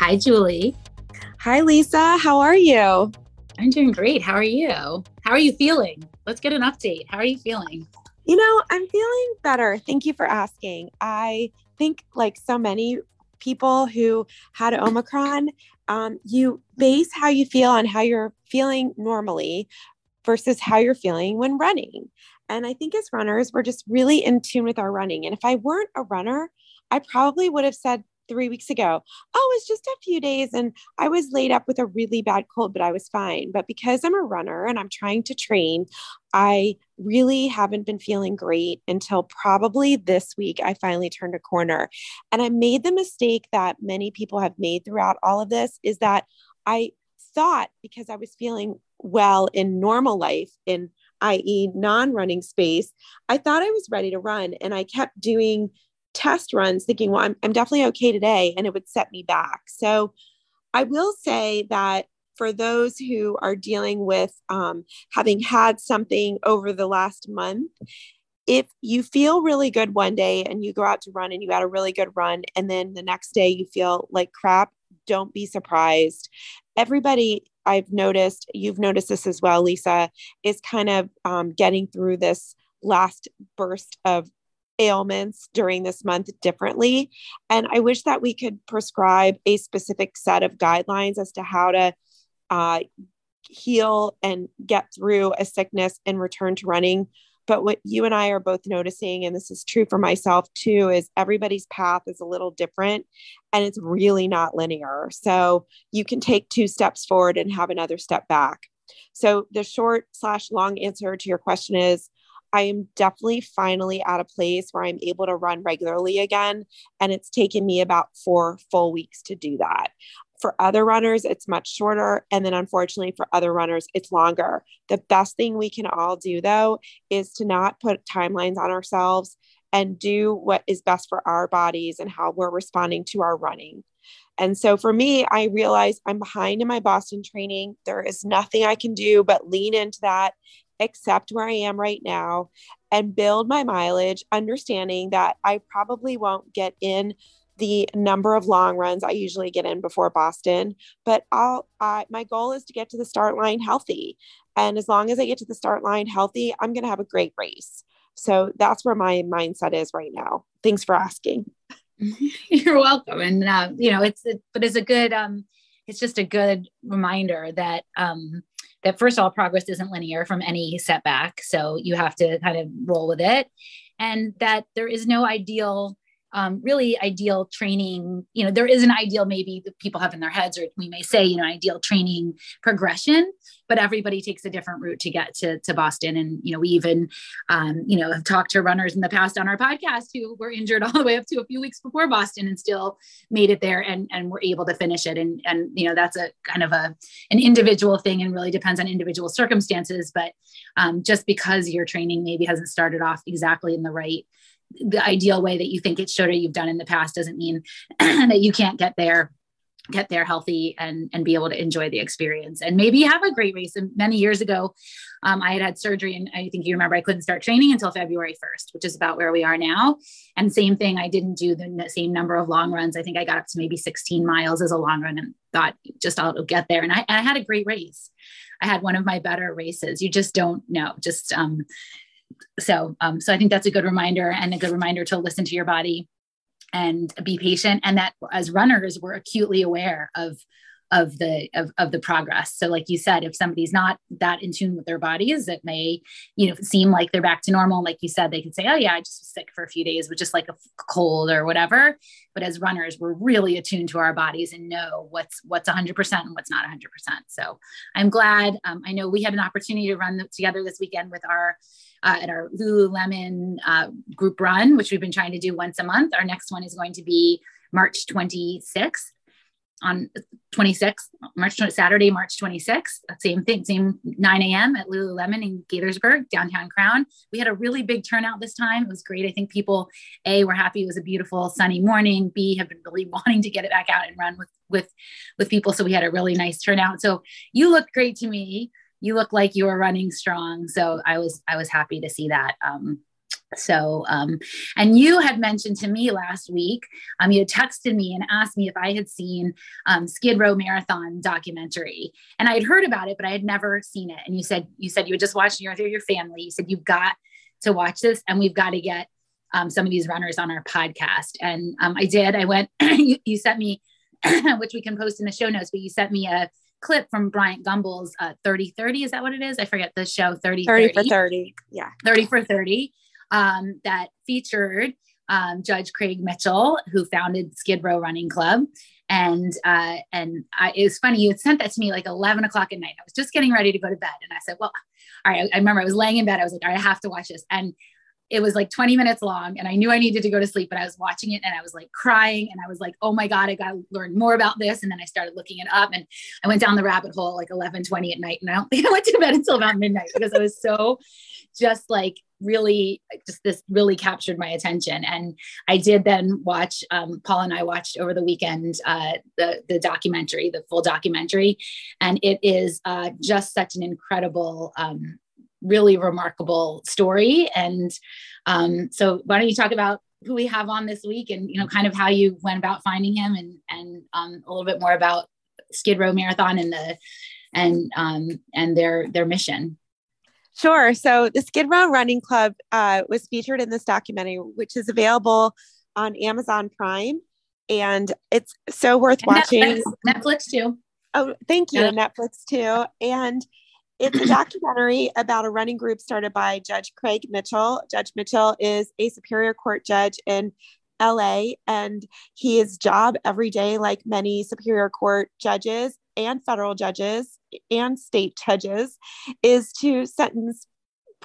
Hi, Julie. Hi, Lisa. How are you? I'm doing great. How are you? How are you feeling? Let's get an update. How are you feeling? You know, I'm feeling better. Thank you for asking. I think, like so many people who had Omicron, um, you base how you feel on how you're feeling normally versus how you're feeling when running. And I think as runners, we're just really in tune with our running. And if I weren't a runner, I probably would have said three weeks ago, oh, it's just a few days. And I was laid up with a really bad cold, but I was fine. But because I'm a runner and I'm trying to train, I really haven't been feeling great until probably this week. I finally turned a corner. And I made the mistake that many people have made throughout all of this is that I thought because I was feeling well in normal life, in i.e., non running space, I thought I was ready to run. And I kept doing test runs thinking, well, I'm, I'm definitely okay today. And it would set me back. So I will say that for those who are dealing with um, having had something over the last month, if you feel really good one day and you go out to run and you had a really good run, and then the next day you feel like crap, don't be surprised. Everybody I've noticed, you've noticed this as well, Lisa, is kind of um, getting through this last burst of ailments during this month differently. And I wish that we could prescribe a specific set of guidelines as to how to uh, heal and get through a sickness and return to running. But what you and I are both noticing, and this is true for myself too, is everybody's path is a little different and it's really not linear. So you can take two steps forward and have another step back. So the short slash long answer to your question is I am definitely finally at a place where I'm able to run regularly again. And it's taken me about four full weeks to do that. For other runners, it's much shorter. And then unfortunately, for other runners, it's longer. The best thing we can all do, though, is to not put timelines on ourselves and do what is best for our bodies and how we're responding to our running. And so for me, I realize I'm behind in my Boston training. There is nothing I can do but lean into that accept where I am right now and build my mileage, understanding that I probably won't get in the number of long runs I usually get in before Boston, but I'll I, my goal is to get to the start line healthy. And as long as I get to the start line healthy, I'm going to have a great race. So that's where my mindset is right now. Thanks for asking. You're welcome. And uh, you know, it's it, but it's a good um it's just a good reminder that um that first of all, progress isn't linear from any setback. So you have to kind of roll with it. And that there is no ideal um, really ideal training you know there is an ideal maybe that people have in their heads or we may say you know ideal training progression but everybody takes a different route to get to, to boston. And you know we even um, you know have talked to runners in the past on our podcast who were injured all the way up to a few weeks before boston and still made it there and and were able to finish it. And and you know that's a kind of a an individual thing and really depends on individual circumstances. But um, just because your training maybe hasn't started off exactly in the right the ideal way that you think it should or you've done in the past doesn't mean that you can't get there get there healthy and and be able to enjoy the experience. And maybe have a great race. And many years ago um, i had had surgery and i think you remember i couldn't start training until february 1st which is about where we are now. And same thing i didn't do the same number of long runs. I think i got up to maybe 16 miles as a long run and thought just i'll get there. And i, and I had a great race. I had one of my better races. You just don't know. Just um, so um, so i think that's a good reminder and a good reminder to listen to your body and be patient and that as runners we're acutely aware of of the of, of the progress. So like you said if somebody's not that in tune with their bodies it may you know seem like they're back to normal. Like you said they could say oh yeah i just was sick for a few days with just like a cold or whatever. But as runners we're really attuned to our bodies and know what's what's 100% and what's not 100% so i'm glad um, i know we had an opportunity to run together this weekend with our uh, at our Lululemon uh, group run, which we've been trying to do once a month. Our next one is going to be March 26th on 26th, March 20, Saturday, March 26th. Same thing, same 9 a.m. at Lululemon in Gaithersburg, downtown Crown. We had a really big turnout this time. It was great. I think people, A, were happy it was a beautiful sunny morning. B, have been really wanting to get it back out and run with with with people. So we had a really nice turnout. So you looked great to me you look like you were running strong. So I was I was happy to see that. Um, so um, and you had mentioned to me last week um, you had texted me and asked me if i had seen um, skid row marathon documentary. And i had heard about it but i had never seen it. And you said you said you had just watched with your family. You said you've got to watch this and we've got to get um, some of these runners on our podcast. And um, i did. I went you, you sent me which we can post in the show notes but you sent me a clip from Bryant Gumbel's uh, 30 30. Is that what it is? I forget the show 30 30 for 30. Yeah. 30 for 30 um, that featured um, Judge Craig Mitchell, who founded Skid Row Running Club. And uh, and I, it was funny. You had sent that to me like 11 o'clock at night. I was just getting ready to go to bed, and I said, "Well, all right." I, I remember I was laying in bed. I was like, "All right, I have to watch this." And it was like 20 minutes long and I knew I needed to go to sleep, but I was watching it and I was like crying and I was like, oh my God, I got to learn more about this. And then I started looking it up and I went down the rabbit hole like 11, 20 at night. And I don't think I went to bed until about midnight because I was so just like really just this really captured my attention and i did then watch um, paul and i watched over the weekend uh, the, the documentary the full documentary and it is uh, just such an incredible um, really remarkable story. And um, so why don't you talk about who we have on this week and, you know, kind of how you went about finding him and, and um, a little bit more about Skid Row Marathon and the, and, um, and their, their mission. Sure. So the Skid Row Running Club uh, was featured in this documentary, which is available on Amazon Prime. And it's so worth and watching. Netflix, Netflix too. Oh, thank you. Yeah. Netflix too. And it's a documentary about a running group started by Judge Craig Mitchell. Judge Mitchell is a Superior Court judge in LA, and his job every day, like many Superior Court judges and federal judges and state judges, is to sentence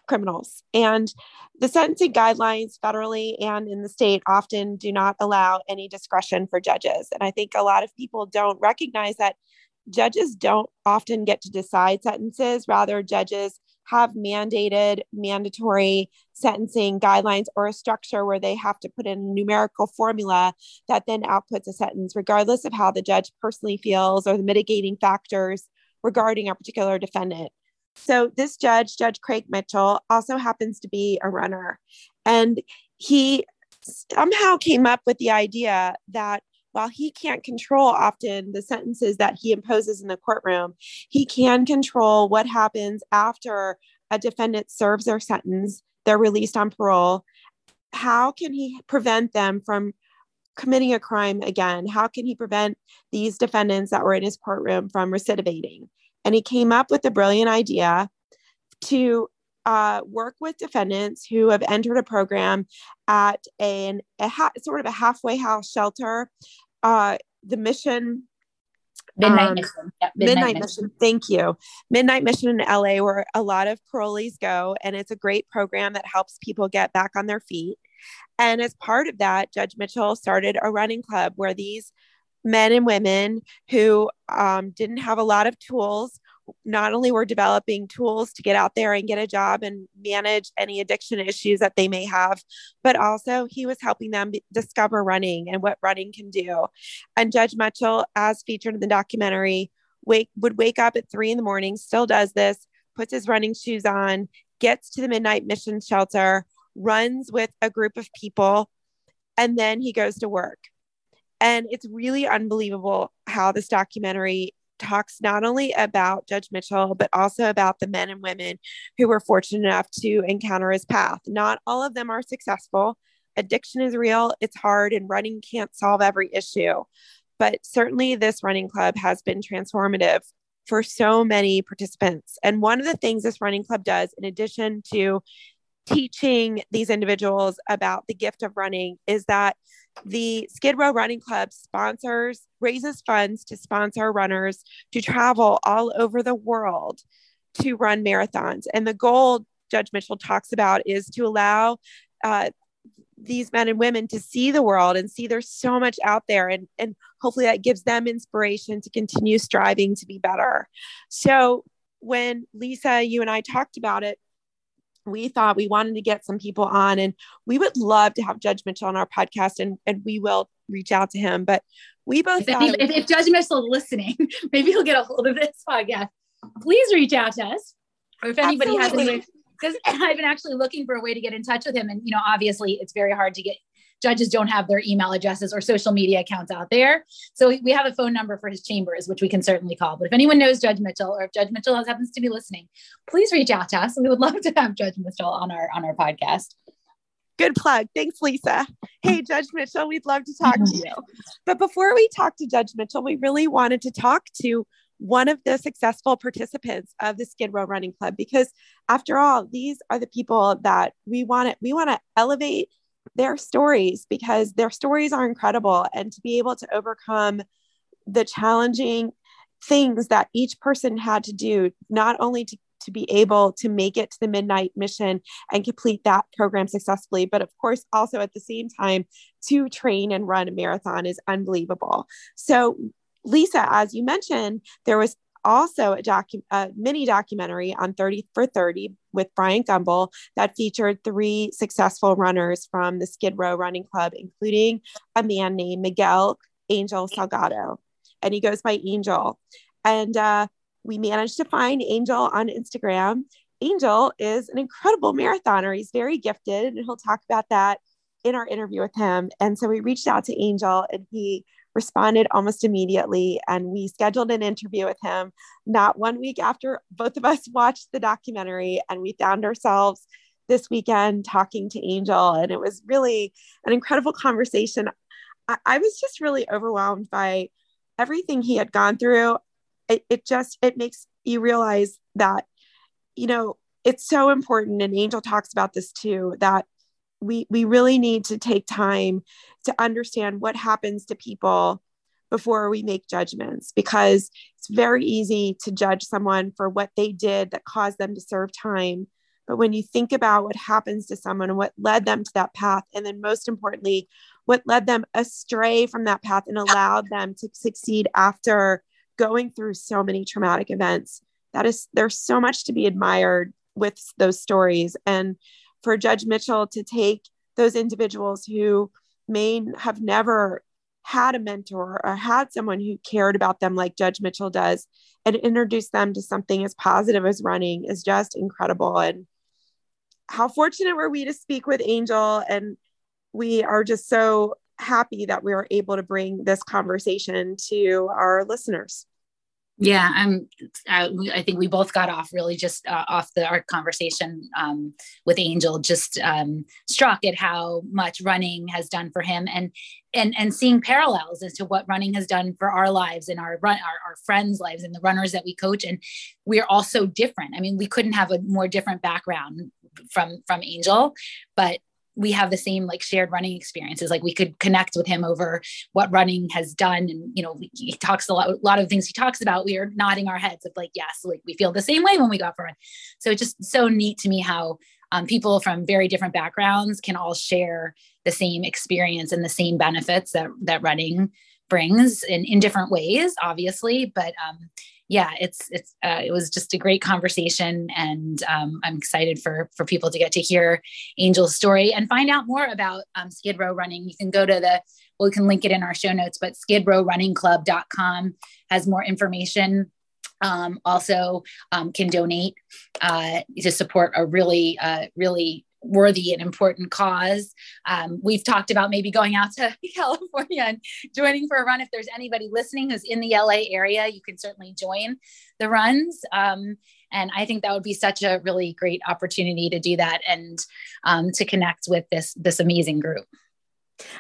criminals. And the sentencing guidelines federally and in the state often do not allow any discretion for judges. And I think a lot of people don't recognize that judges don't often get to decide sentences. Rather, judges have mandated mandatory sentencing guidelines or a structure where they have to put in a numerical formula that then outputs a sentence, regardless of how the judge personally feels or the mitigating factors regarding a particular defendant. So, this judge, Judge Craig Mitchell, also happens to be a runner. And he somehow came up with the idea that while he can't control often the sentences that he imposes in the courtroom, he can control what happens after a defendant serves their sentence, they're released on parole. How can he prevent them from committing a crime again? How can he prevent these defendants that were in his courtroom from recidivating? And he came up with a brilliant idea to uh, work with defendants who have entered a program at an, a ha- sort of a halfway house shelter uh, the mission Midnight um, Mission. Yep, Midnight, Midnight mission. mission. Thank you. Midnight Mission in LA, where a lot of parolees go. And it's a great program that helps people get back on their feet. And as part of that, Judge Mitchell started a running club where these men and women who um, didn't have a lot of tools not only were developing tools to get out there and get a job and manage any addiction issues that they may have, but also he was helping them discover running and what running can do. And Judge Mitchell, as featured in the documentary, wake would wake up at three in the morning, still does this, puts his running shoes on, gets to the midnight mission shelter, runs with a group of people, and then he goes to work. And it's really unbelievable how this documentary talks not only about Judge Mitchell, but also about the men and women who were fortunate enough to encounter his path. Not all of them are successful. Addiction is real, it's hard, and running can't solve every issue. But certainly, this running club has been transformative for so many participants. And one of the things this running club does, in addition to teaching these individuals about the gift of running, is that the Skid Row Running Club sponsors, raises funds to sponsor runners to travel all over the world to run marathons. And the goal, Judge Mitchell talks about, is to allow uh, these men and women to see the world and see there's so much out there. And, and hopefully that gives them inspiration to continue striving to be better. So when Lisa, you and I talked about it, we thought we wanted to get some people on and we would love to have Judge Mitchell on our podcast and, and we will reach out to him. But we both if, if, if Judge Mitchell is listening, maybe he'll get a hold of this podcast. Please reach out to us. Or if anybody Absolutely. has any because I've been actually looking for a way to get in touch with him. And, you know, obviously it's very hard to get judges don't have their email addresses or social media accounts out there. So we have a phone number for his chambers, which we can certainly call. But if anyone knows Judge Mitchell or if Judge Mitchell happens to be listening, please reach out to us. We would love to have Judge Mitchell on our on our podcast. Good plug. Thanks, Lisa. Hey, mm-hmm. Judge Mitchell, we'd love to talk to you. Mm-hmm. But before we talk to Judge Mitchell, we really wanted to talk to one of the successful participants of the Skid Row Running Club because after all, these are the people that we want to we want to elevate their stories because their stories are incredible and to be able to overcome the challenging things that each person had to do not only to to be able to make it to the midnight mission and complete that program successfully. But of course, also at the same time, to train and run a marathon is unbelievable. So, Lisa, as you mentioned, there was also a, docu- a mini documentary on 30 for 30 with Bryant Gumbel that featured three successful runners from the Skid Row Running Club, including a man named Miguel Angel Salgado. And he goes by Angel. And uh, we managed to find Angel on Instagram. Angel is an incredible marathoner. He's very gifted, and he'll talk about that in our interview with him. And so we reached out to Angel, and he responded almost immediately. And we scheduled an interview with him not one week after both of us watched the documentary. And we found ourselves this weekend talking to Angel, and it was really an incredible conversation. I, I was just really overwhelmed by everything he had gone through it, it just it makes you realize that you know it's so important and angel talks about this too that we we really need to take time to understand what happens to people before we make judgments because it's very easy to judge someone for what they did that caused them to serve time. But when you think about what happens to someone and what led them to that path and then most importantly what led them astray from that path and allowed them to succeed after going through so many traumatic events that is there's so much to be admired with those stories. And for judge mitchell to take those individuals who may have never had a mentor or had someone who cared about them like judge mitchell does and introduce them to something as positive as running is just incredible and how fortunate were we to speak with angel and we are just so happy that we are able to bring this conversation to our listeners. Yeah, I'm. I, I, think we both got off really just uh, off the our conversation um, with Angel, just um, struck at how much running has done for him, and and and seeing parallels as to what running has done for our lives and our run our, our friends' lives and the runners that we coach, and we're all so different. I mean, we couldn't have a more different background from from Angel, but we have the same like shared running experiences. Like we could connect with him over what running has done and you know he talks a lot a lot of things he talks about. We are nodding our heads of like yes like we feel the same way when we go for a run. So it's just so neat to me how um, people from very different backgrounds can all share the same experience and the same benefits that that running brings in in different ways obviously but um yeah, it's it's uh, it was just a great conversation, and um, I'm excited for for people to get to hear Angel's story and find out more about um, Skid Row Running. You can go to the well, we can link it in our show notes, but skidrowrunningclub.com has more information um, also um, can donate uh, to support a really, uh, really worthy and important cause. Um, we've talked about maybe going out to California and joining for a run. If there's anybody listening who's in the LA area, you can certainly join the runs. Um, and I think that would be such a really great opportunity to do that and um, to connect with this this amazing group.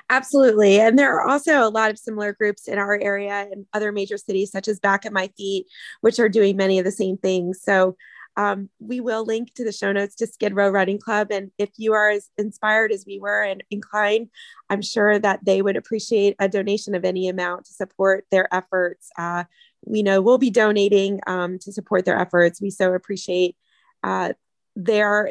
Absolutely. And there are also a lot of similar groups in our area and other major cities, such as Back at My Feet, which are doing many of the same things. So um, we will link to the show notes to Skid Row Running Club. And if you are as inspired as we were and inclined, I'm sure that they would appreciate a donation of any amount to support their efforts. Uh, we know we'll be donating um, to support their efforts. We so appreciate uh, their.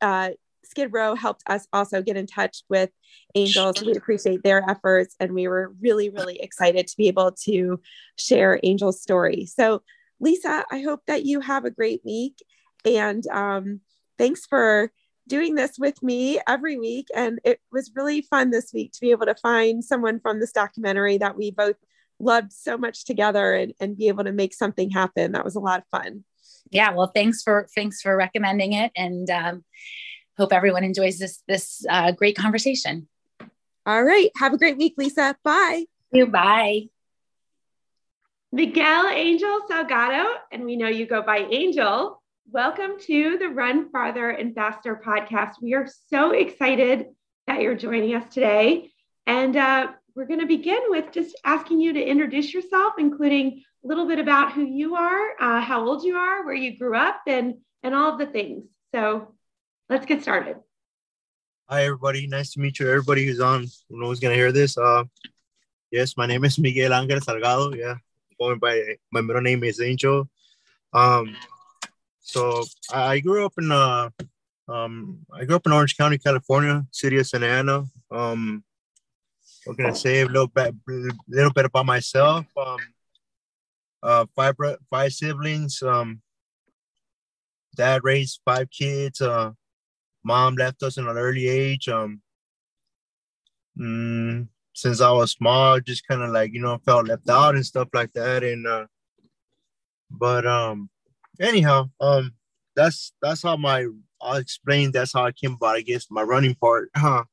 Uh, Skid Row helped us also get in touch with Angels. We appreciate their efforts, and we were really, really excited to be able to share Angel's story. So, Lisa, I hope that you have a great week. And um, thanks for doing this with me every week. And it was really fun this week to be able to find someone from this documentary that we both loved so much together and, and be able to make something happen. That was a lot of fun. yeah, well, thanks for thanks for recommending it, and um, hope everyone enjoys this this uh, great conversation. All right, have a great week, Lisa. Bye. You bye. Miguel Angel Salgado, and we know you go by Angel. Welcome to the Run Farther and Faster podcast. We are so excited that you're joining us today. And uh, we're going to begin with just asking you to introduce yourself, including a little bit about who you are, uh, how old you are, where you grew up, and, and all of the things. So let's get started. Hi, everybody. Nice to meet you. Everybody who's on, who knows going to hear this. Uh, yes, my name is Miguel Angel Salgado. Yeah, going by my middle name is Angel. Um, so I, grew up in uh, um, I grew up in Orange County, California, city of Santa Ana. Um, can I say? A little bit, little bit about myself. Um, uh, five five siblings. Um, dad raised five kids. Uh, mom left us in an early age. Um, mm, since I was small, just kind of like you know felt left out and stuff like that. And uh, but um, anyhow, um, that's that's how my I'll explain. That's how I came about. I guess my running part huh,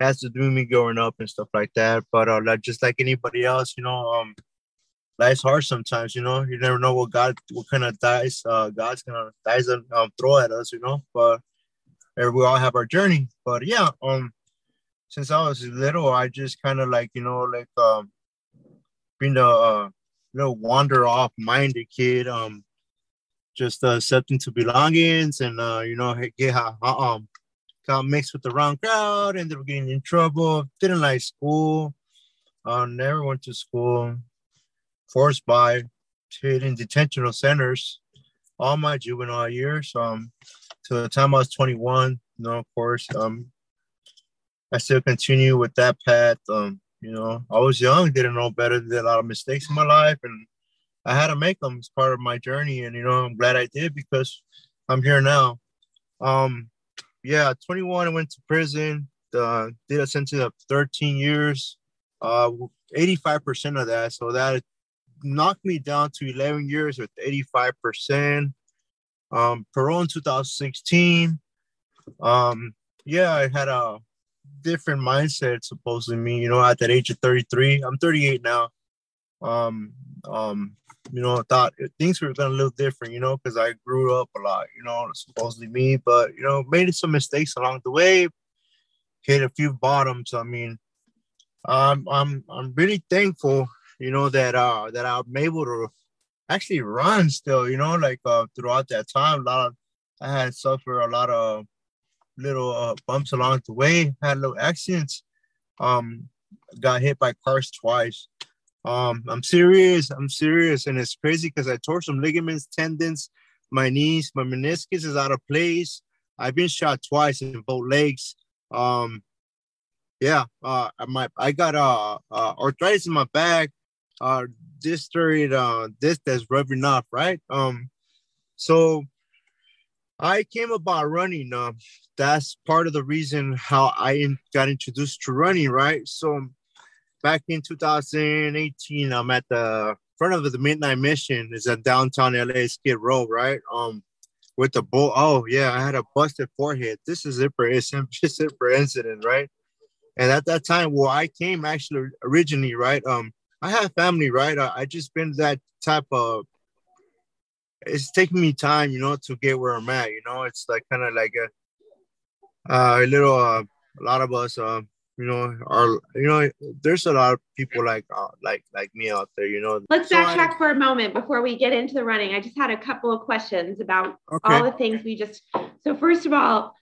has to do with me growing up and stuff like that. But uh, like just like anybody else, you know, um, life's hard sometimes. You know, you never know what God, what kind of dice uh, God's gonna dice um, throw at us. You know, but we all have our journey. But yeah, um, since I was little, I just kind of like you know like um being a uh, little wander off minded kid. Um, just uh, accepting to belongings and uh, you know get uh, um got mixed with the wrong crowd, ended up getting in trouble. Didn't like school. Uh, never went to school. Forced by stayed in detentional centers all my juvenile years. Um, to the time I was 21, you know, of course, um, I still continue with that path. Um, you know, I was young, didn't know better, did a lot of mistakes in my life, and I had to make them as part of my journey. And you know, I'm glad I did because I'm here now. Um, yeah, 21, I went to prison. Uh, did a sentence of 13 years. Uh, 85% of that, so that knocked me down to 11 years with 85%. Um, parole in 2016. Um, yeah, I had a different mindset supposedly me, you know, at that age of 33. I'm 38 now. Um, um, you know, thought things were gonna look different, you know, because I grew up a lot, you know, supposedly me, but you know, made some mistakes along the way, hit a few bottoms. I mean, um, I'm I'm really thankful, you know, that uh that I'm able to actually run still, you know, like uh throughout that time. A lot of I had suffered a lot of little uh, bumps along the way, had little accidents. Um, got hit by cars twice. Um, I'm serious. I'm serious, and it's crazy because I tore some ligaments, tendons, my knees, my meniscus is out of place. I've been shot twice in both legs. Um, yeah, uh, my I got uh, uh arthritis in my back, uh, this uh, this that's rubbing off, right? Um, so I came about running. Uh, that's part of the reason how I got introduced to running, right? So back in 2018, I'm at the front of the Midnight Mission. Is at downtown LA Skid Row, right? Um, with the bull. Oh yeah, I had a busted forehead. This is it for it's it for incident, right? And at that time, well, I came actually originally, right? Um, I have family, right? I, I just been that type of it's taking me time, you know, to get where I'm at. You know, it's like kind of like a, uh, a little. Uh, a lot of us, uh, you know, are you know, there's a lot of people like uh, like like me out there. You know. Let's so backtrack I, for a moment before we get into the running. I just had a couple of questions about okay. all the things we just. So first of all,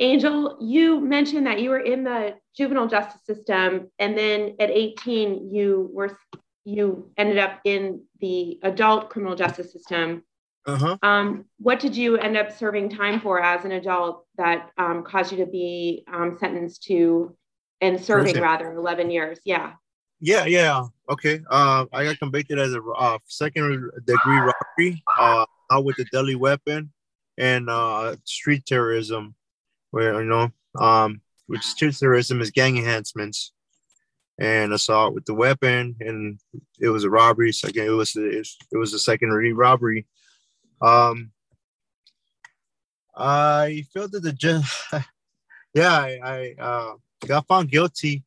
Angel, you mentioned that you were in the juvenile justice system, and then at 18, you were you ended up in the adult criminal justice system. Uh-huh. Um, what did you end up serving time for as an adult that um, caused you to be um, sentenced to and serving rather 11 years? Yeah. Yeah, yeah. Okay. Uh, I got convicted as a uh, second degree robbery, uh, out with a deadly weapon, and uh, street terrorism, where you know, um, which street terrorism is gang enhancements and assault with the weapon, and it was a robbery. Second, it was it was a secondary robbery. Um, I feel that the judge, yeah, I, I uh, got found guilty.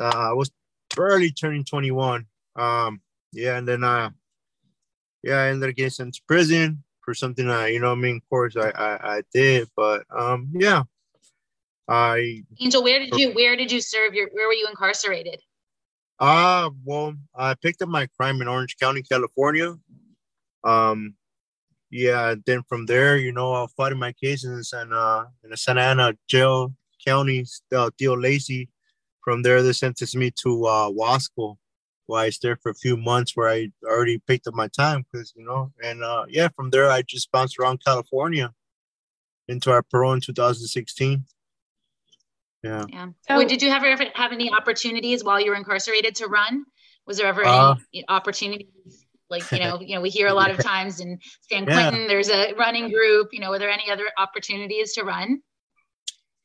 Uh, I was barely turning 21. Um, yeah, and then uh, yeah, I ended up getting sent to prison for something I, you know, I mean, of course, I, I, I did, but um, yeah, I. Angel, where did you where did you serve your? Where were you incarcerated? Uh, well, I picked up my crime in Orange County, California. Um, yeah, then from there, you know, I fought in my cases in uh in the Santa Ana jail county, uh, Theo Lacy. From there, they sentenced me to uh Wasco, where I stayed for a few months, where I already picked up my time, because you know, and uh yeah, from there I just bounced around California into our parole in 2016. Yeah. Yeah. So, did you ever have any opportunities while you were incarcerated to run? Was there ever uh, any opportunities? Like you know, you know, we hear a lot of times in San Quentin, yeah. there's a running group. You know, were there any other opportunities to run?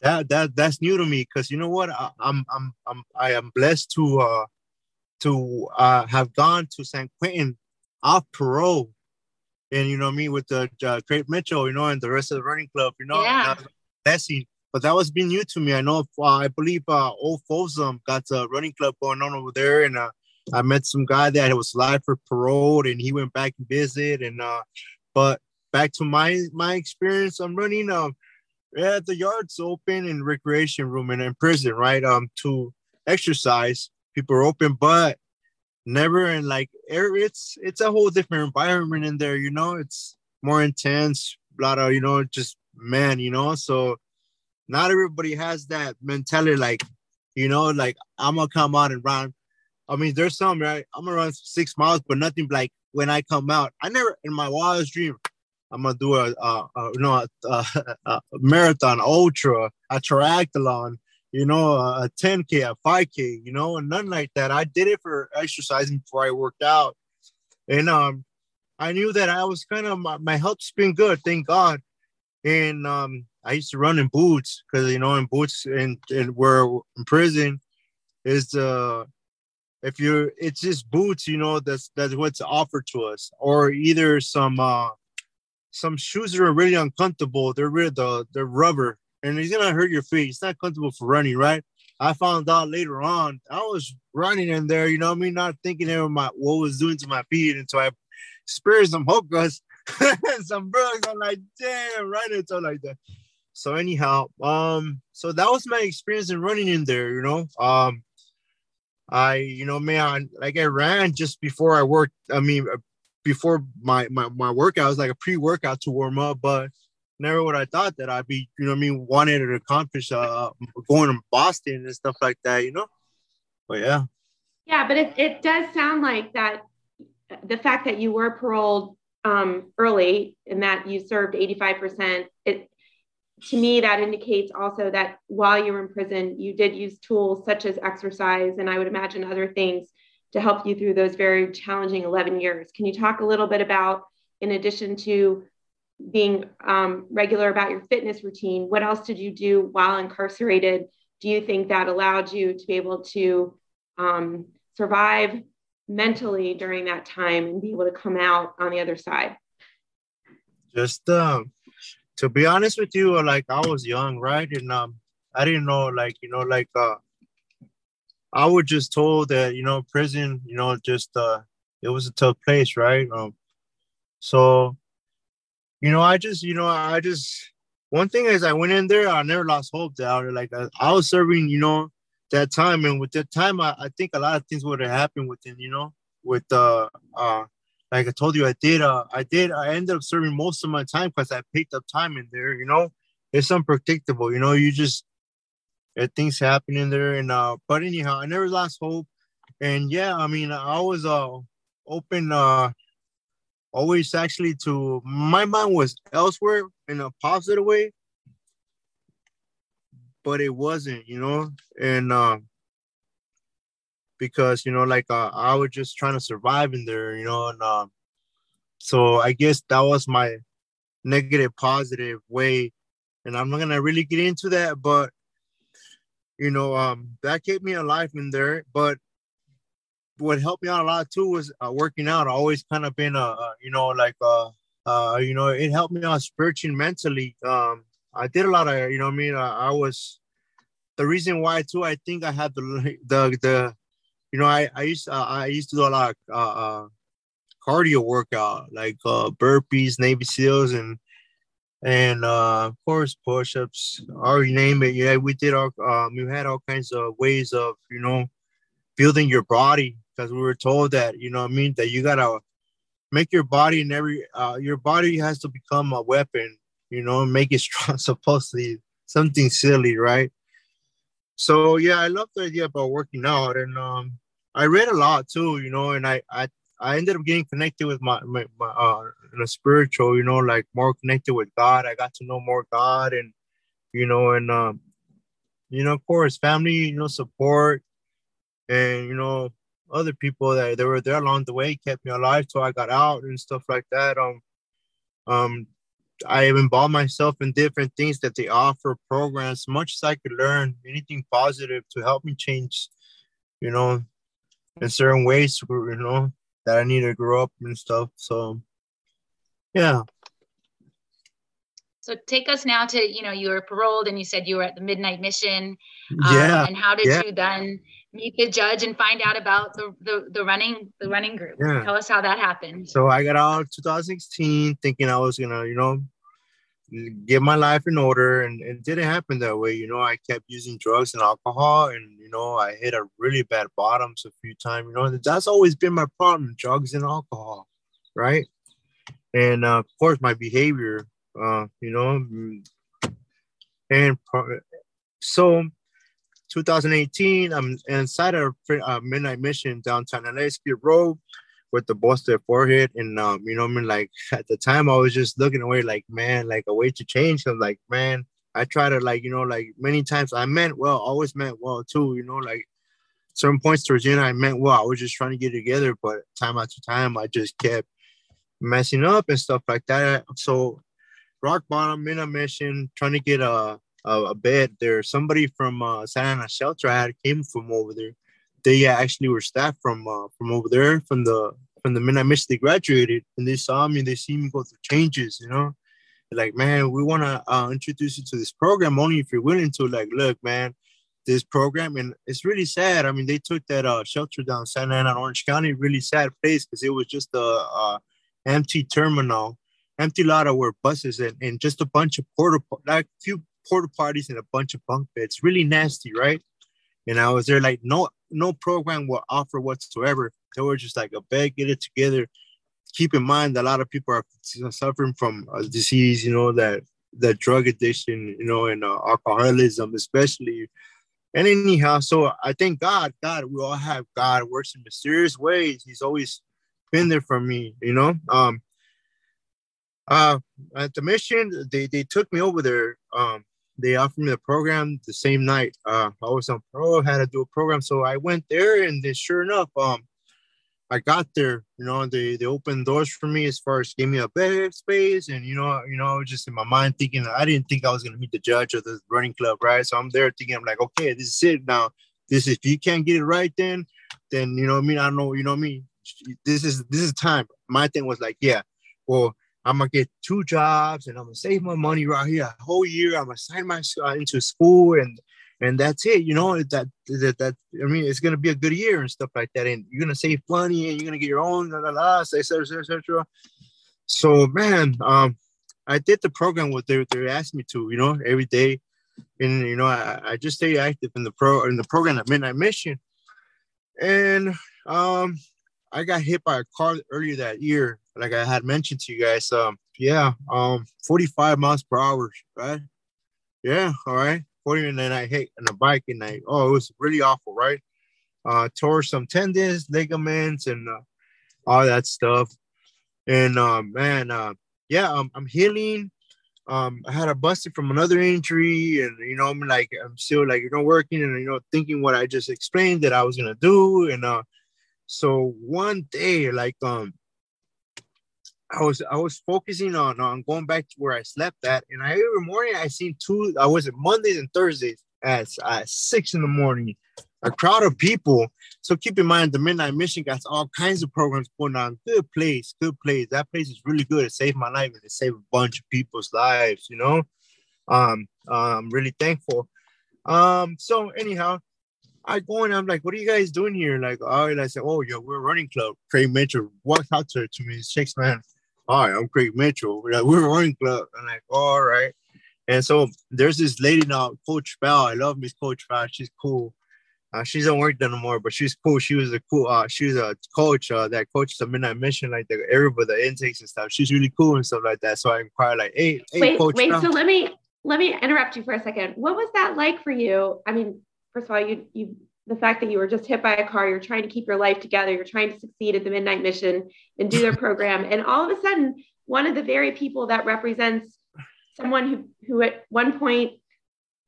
That that that's new to me because you know what, I, I'm I'm I'm I am blessed to uh to uh have gone to San Quentin off parole, and you know me with the uh, Craig Mitchell, you know, and the rest of the running club, you know, yeah. blessing but that was being new to me. I know, uh, I believe uh, Old Folsom got a running club going on over there, and uh, I met some guy that was live for parole, and he went back and visit. And uh, but back to my my experience, I'm running um yeah the yards open in recreation room and in prison, right? Um to exercise, people are open, but never in like it's it's a whole different environment in there. You know, it's more intense, a lot of you know just man, you know, so not everybody has that mentality, like, you know, like I'm gonna come out and run. I mean, there's some right. I'm gonna run six miles, but nothing like when I come out. I never in my wildest dream, I'm gonna do a, a, a you know a, a, marathon, ultra, a triathlon, you know, a 10k, a 5k, you know, and nothing like that. I did it for exercising before I worked out, and um, I knew that I was kind of my, my health's been good, thank God, and um, I used to run in boots because you know in boots and and where in prison is uh if you're it's just boots you know that's that's what's offered to us. Or either some uh some shoes that are really uncomfortable they're really the they're rubber and it's gonna hurt your feet. It's not comfortable for running right? I found out later on I was running in there you know I mean? Not thinking of my what was doing to my feet until I experienced some hook some bugs I'm like damn right? Into like that so anyhow, um, so that was my experience in running in there, you know. Um, I, you know, man, like I ran just before I worked. I mean, uh, before my my my workout was like a pre-workout to warm up, but never would I thought that I'd be, you know, I mean, wanted to accomplish uh going to Boston and stuff like that, you know. But yeah. Yeah, but it it does sound like that. The fact that you were paroled um, early and that you served 85%, it to me, that indicates also that while you were in prison, you did use tools such as exercise and I would imagine other things to help you through those very challenging 11 years. Can you talk a little bit about, in addition to being um, regular about your fitness routine, what else did you do while incarcerated? Do you think that allowed you to be able to um, survive mentally during that time and be able to come out on the other side? Just um, to be honest with you, like I was young, right? And um, I didn't know, like you know, like uh, I was just told that you know, prison, you know, just uh, it was a tough place, right? Um, so, you know, I just, you know, I just one thing is I went in there, I never lost hope that I, like I, I was serving, you know, that time, and with that time, I, I think a lot of things would have happened within, you know, with uh, uh like I told you, I did. Uh, I did. I ended up serving most of my time because I picked up time in there. You know, it's unpredictable. You know, you just things happen in there. And uh, but anyhow, I never lost hope. And yeah, I mean, I was uh open. Uh, always actually to my mind was elsewhere in a positive way, but it wasn't. You know, and uh, because you know like uh, i was just trying to survive in there you know and um, so i guess that was my negative positive way and i'm not gonna really get into that but you know um that kept me alive in there but what helped me out a lot too was uh, working out I always kind of been a, a you know like uh uh, you know, it helped me out spiritually, mentally. Um, I did a lot of, you know, I mean, I, I was the reason why too. I think I had the the the, you know, I I used uh, I used to do a lot of uh, uh cardio workout like uh, burpees, Navy SEALs, and and uh, of course push-ups or you name it. Yeah, we did all. Um, we had all kinds of ways of you know building your body because we were told that you know I mean that you gotta make your body and every uh, your body has to become a weapon. You know, make it strong. Supposedly something silly, right? So yeah, I love the idea about working out, and um, I read a lot too. You know, and I I I ended up getting connected with my, my, my uh, in a spiritual, you know, like more connected with God. I got to know more God and, you know, and, um, you know, of course, family, you know, support and, you know, other people that they were there along the way kept me alive till I got out and stuff like that. Um, um, I involved myself in different things that they offer programs, much as I could learn anything positive to help me change, you know, in certain ways, you know, that I need to grow up and stuff. So, yeah. So take us now to you know you were paroled and you said you were at the midnight mission. Um, yeah. And how did yeah. you then meet the judge and find out about the the, the running the running group? Yeah. Tell us how that happened. So I got out 2016 thinking I was gonna you know get my life in order and it didn't happen that way you know i kept using drugs and alcohol and you know i hit a really bad bottoms a few times you know that's always been my problem drugs and alcohol right? And uh, of course my behavior uh you know mm, and so 2018 i'm inside a uh, midnight mission downtown la skid row with the busted forehead. And um, you know, I mean, like at the time, I was just looking away, like man, like a way to change. I'm like, man, I try to like, you know, like many times I meant well, always meant well too. You know, like certain points towards end, I meant well. I was just trying to get together, but time after time, I just kept messing up and stuff like that. So rock bottom in a mission, trying to get a a, a bed there. Somebody from uh, Santa Ana shelter I had came from over there they actually were staff from uh, from over there from the from the midnight mission they graduated and they saw me they see me go through changes you know? They're like man we want to uh, introduce you to this program only if you're willing to. Like look man this program and it's really sad. I mean they took that uh, shelter down santa ana orange county really sad place because it was just a uh, empty terminal empty lot of where buses and, and just a bunch of porta like few porta parties and a bunch of bunk beds. Really nasty right? And i was there like no no program will offer whatsoever. They were just like a beg, get it together. Keep in mind that a lot of people are suffering from a disease, you know, that that drug addiction, you know, and uh, alcoholism, especially. And anyhow, so I thank God, God, we all have God works in mysterious ways. He's always been there for me, you know. Um, uh, at the mission, they they took me over there. Um, they offered me the program the same night. Uh, I was on pro, had to do a program, so I went there, and then sure enough, um, I got there. You know, they they opened doors for me as far as gave me a bed space, and you know, you know, I was just in my mind thinking I didn't think I was gonna meet the judge of the running club, right? So I'm there thinking I'm like, okay, this is it now. This is if you can't get it right, then then you know I mean. I don't know, you know I mean. This is this is time. My thing was like, yeah, well, I'm gonna get two jobs and I'm gonna save my money right here a whole year. I'm gonna sign my uh, into school and and that's it. You know that, that that I mean it's gonna be a good year and stuff like that. And you're gonna save money and you're gonna get your own la la la etc etc. So man, um, I did the program what they they asked me to. You know every day, and you know I, I just stay active in the pro in the program at Midnight Mission, and um I got hit by a car earlier that year, like I had mentioned to you guys. Um, yeah, um, 45 miles per hour, right? Yeah, all right. 40 and then I hit on the bike and I oh it was really awful, right? Uh tore some tendons, ligaments, and uh, all that stuff. And uh, man, uh, yeah, um, I'm healing. Um, I had a busted from another injury, and you know, I'm like, I'm still like, you know, working and you know, thinking what I just explained that I was gonna do, and uh, so one day, like um, I was I was focusing on on going back to where I slept at, and I every morning I seen two. I was at Mondays and Thursdays at, at six in the morning. a crowd of people. So keep in mind, the Midnight Mission got all kinds of programs going on. Good place, good place. That place is really good. It saved my life and it saved a bunch of people's lives. You know, um, I'm really thankful. Um, so anyhow, I go and I'm like, what are you guys doing here? Like, oh, I said, oh, yeah, we're a running club. Craig Mitchell walked out to, to me, shakes man. Hi, I'm Craig Mitchell. We're, like, we're running club. I'm like, all right. And so there's this lady now, Coach Bell. I love Miss Coach Bell. She's cool. Uh, she doesn't work there no more, but she's cool. She was a cool. Uh, she was a coach uh, that coached the Midnight Mission, like the everybody, the intakes and stuff. She's really cool and stuff like that. So I inquired, like, hey, hey, wait, coach. Wait, Bell. so let me let me interrupt you for a second. What was that like for you? I mean, first of all, you you the fact that you were just hit by a car, you're trying to keep your life together, you're trying to succeed at the Midnight Mission and do their program, and all of a sudden, one of the very people that represents someone who who at one point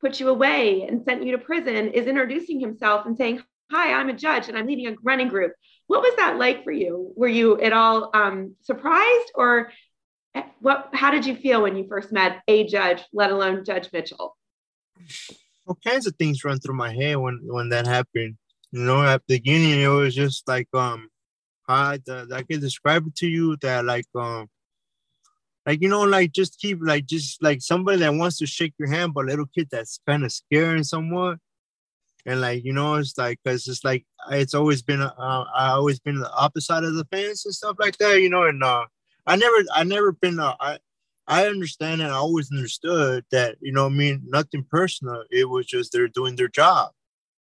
put you away and sent you to prison is introducing himself and saying, Hi, I'm a judge and I'm leading a running group. What was that like for you? Were you at all um, surprised or what, how did you feel when you first met a judge, let alone Judge Mitchell? All kinds of things run through my head when, when that happened. You know, at the beginning, it was just like, um, I, I can describe it to you that like, um, like you know like just keep like just like somebody that wants to shake your hand but a little kid that's kind of scaring someone and like you know it's like because it's like it's always been uh, i always been the opposite of the fence and stuff like that you know and uh i never i never been uh, i i understand and i always understood that you know i mean nothing personal it was just they're doing their job.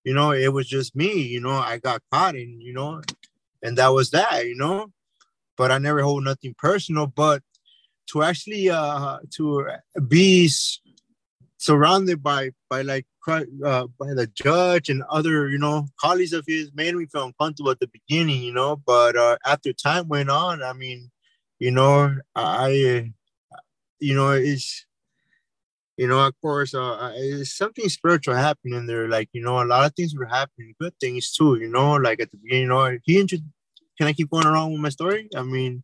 You know it was just me you know i got caught in you know and that was that you know? But i never hold nothing personal but to actually uh, to be surrounded by by like uh, by the judge and other you know colleagues of his made me feel uncomfortable at the beginning you know? But uh, after time went on i mean you know i you know it's you know of course uh, it's something spiritual happening there like you know a lot of things were happening good things too you know like at the beginning you know he introduced can i keep going around with my story i mean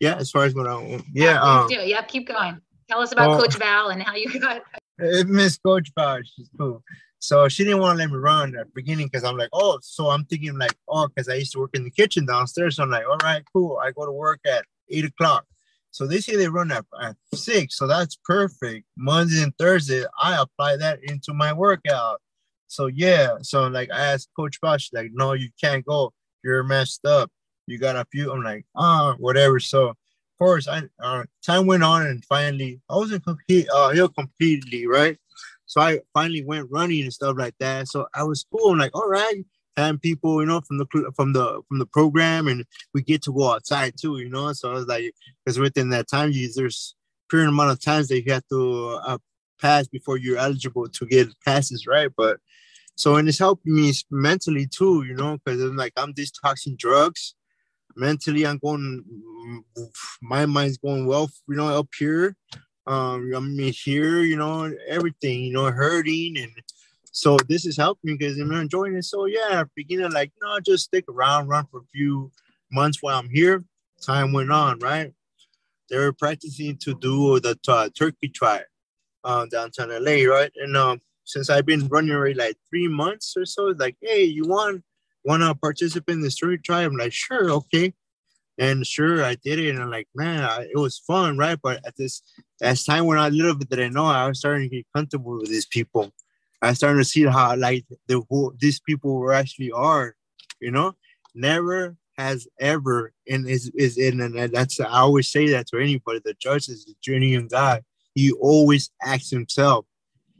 yeah, as far as what I yeah, um, do. Yep, keep going. Tell us about Coach Val and how you got. it. Miss Coach Val, she's cool. So she didn't want to let me run at the beginning because I'm like, oh, so I'm thinking like, oh, because I used to work in the kitchen downstairs. So I'm like, all right, cool. I go to work at eight o'clock. So they say they run at, at six. So that's perfect. Monday and Thursday, I apply that into my workout. So yeah. So like I asked Coach Bosch, like, no, you can't go. You're messed up you got a few. I'm like, ah, oh, whatever. So of course, I uh, time went on, and finally, I wasn't complete, uh, healed completely, right? So I finally went running and stuff like that. So I was cool. I'm like, all right, and people, you know, from the from the from the program, and we get to go outside too, you know. So I was like, because within that time, you there's certain amount of times that you have to uh, pass before you're eligible to get passes, right? But so and it's helping me mentally too, you know, because I'm like I'm detoxing drugs mentally i'm going my mind's going well you know up here um i mean here you know everything you know hurting and so this is helping because i'm enjoying it so yeah beginning like you know just stick around run for a few months while i'm here time went on right they were practicing to do the uh, turkey trot uh, downtown la right and um since i've been running already like three months or so like hey you want want to participate in the turkey tribe? I'm like, sure, okay. And sure, I did it. And I'm like, man, I, it was fun, right? But at this, as time went on, a little bit that I know, I was starting to get comfortable with these people. I started to see how like the who these people were actually are, you know. Never has ever, and is is in, and that's I always say that to anybody. The judge is the genuine guy. He always acts himself.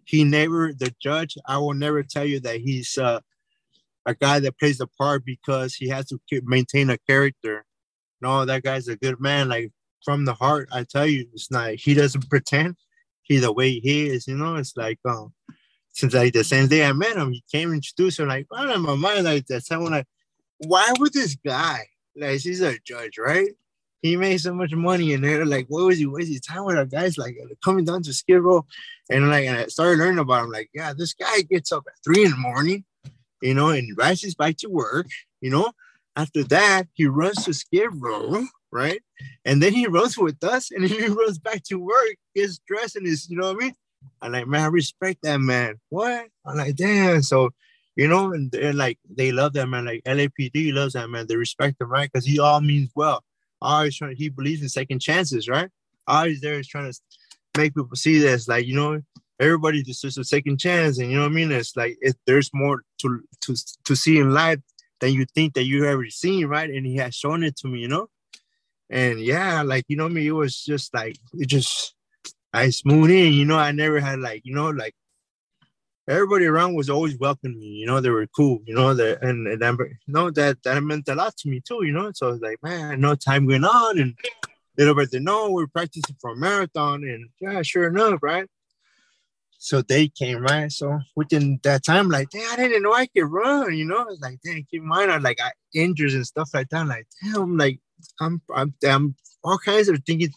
He never the judge. I will never tell you that he's uh, a guy that plays the part because he has to maintain a character. No, that guy's a good man. Like from the heart, I tell you, it's not. He doesn't pretend. He's the way he is. You know, it's like um, since like the same day I met him, he came introduced him. Like, oh, in my mind, like that. Someone like, why would this guy? Like, he's a judge, right? He made so much money, and they're like, what was he wasting time with our guys? Like coming down to Skid Row, and like, and I started learning about him. Like, yeah, this guy gets up at three in the morning you know, and rides his bike to work, you know. After that, he runs to Skid Row, right? And then he runs with us and he runs back to work, gets dressed and is, you know what I mean? I'm like, man, I respect that man. What? I'm like, damn. So you know, and, and like they love that man. Like LAPD loves that man. They respect him, right? Because he all means well. Always trying. He believes in second chances, right? Always there is trying to make people see this. Like you know, everybody deserves a second chance, and you know what I mean. It's like if there's more to to to see in life than you think that you ever seen, right? And he has shown it to me, you know. And yeah, like you know me, it was just like it just I smooth in, you know. I never had like you know like everybody around was always welcoming me. You know, they were cool. You know, that and, and that, you know that that meant a lot to me too. You know, so I was like, man, no time going on, and little bit they know we're practicing for a marathon, and yeah, sure enough, right. So they came right. So within that time, like, damn, I didn't know I could run. You know, I was like, damn, keep in mind, I like I injuries and stuff like that. Like, damn, like I'm, I'm, I'm all kinds of thinking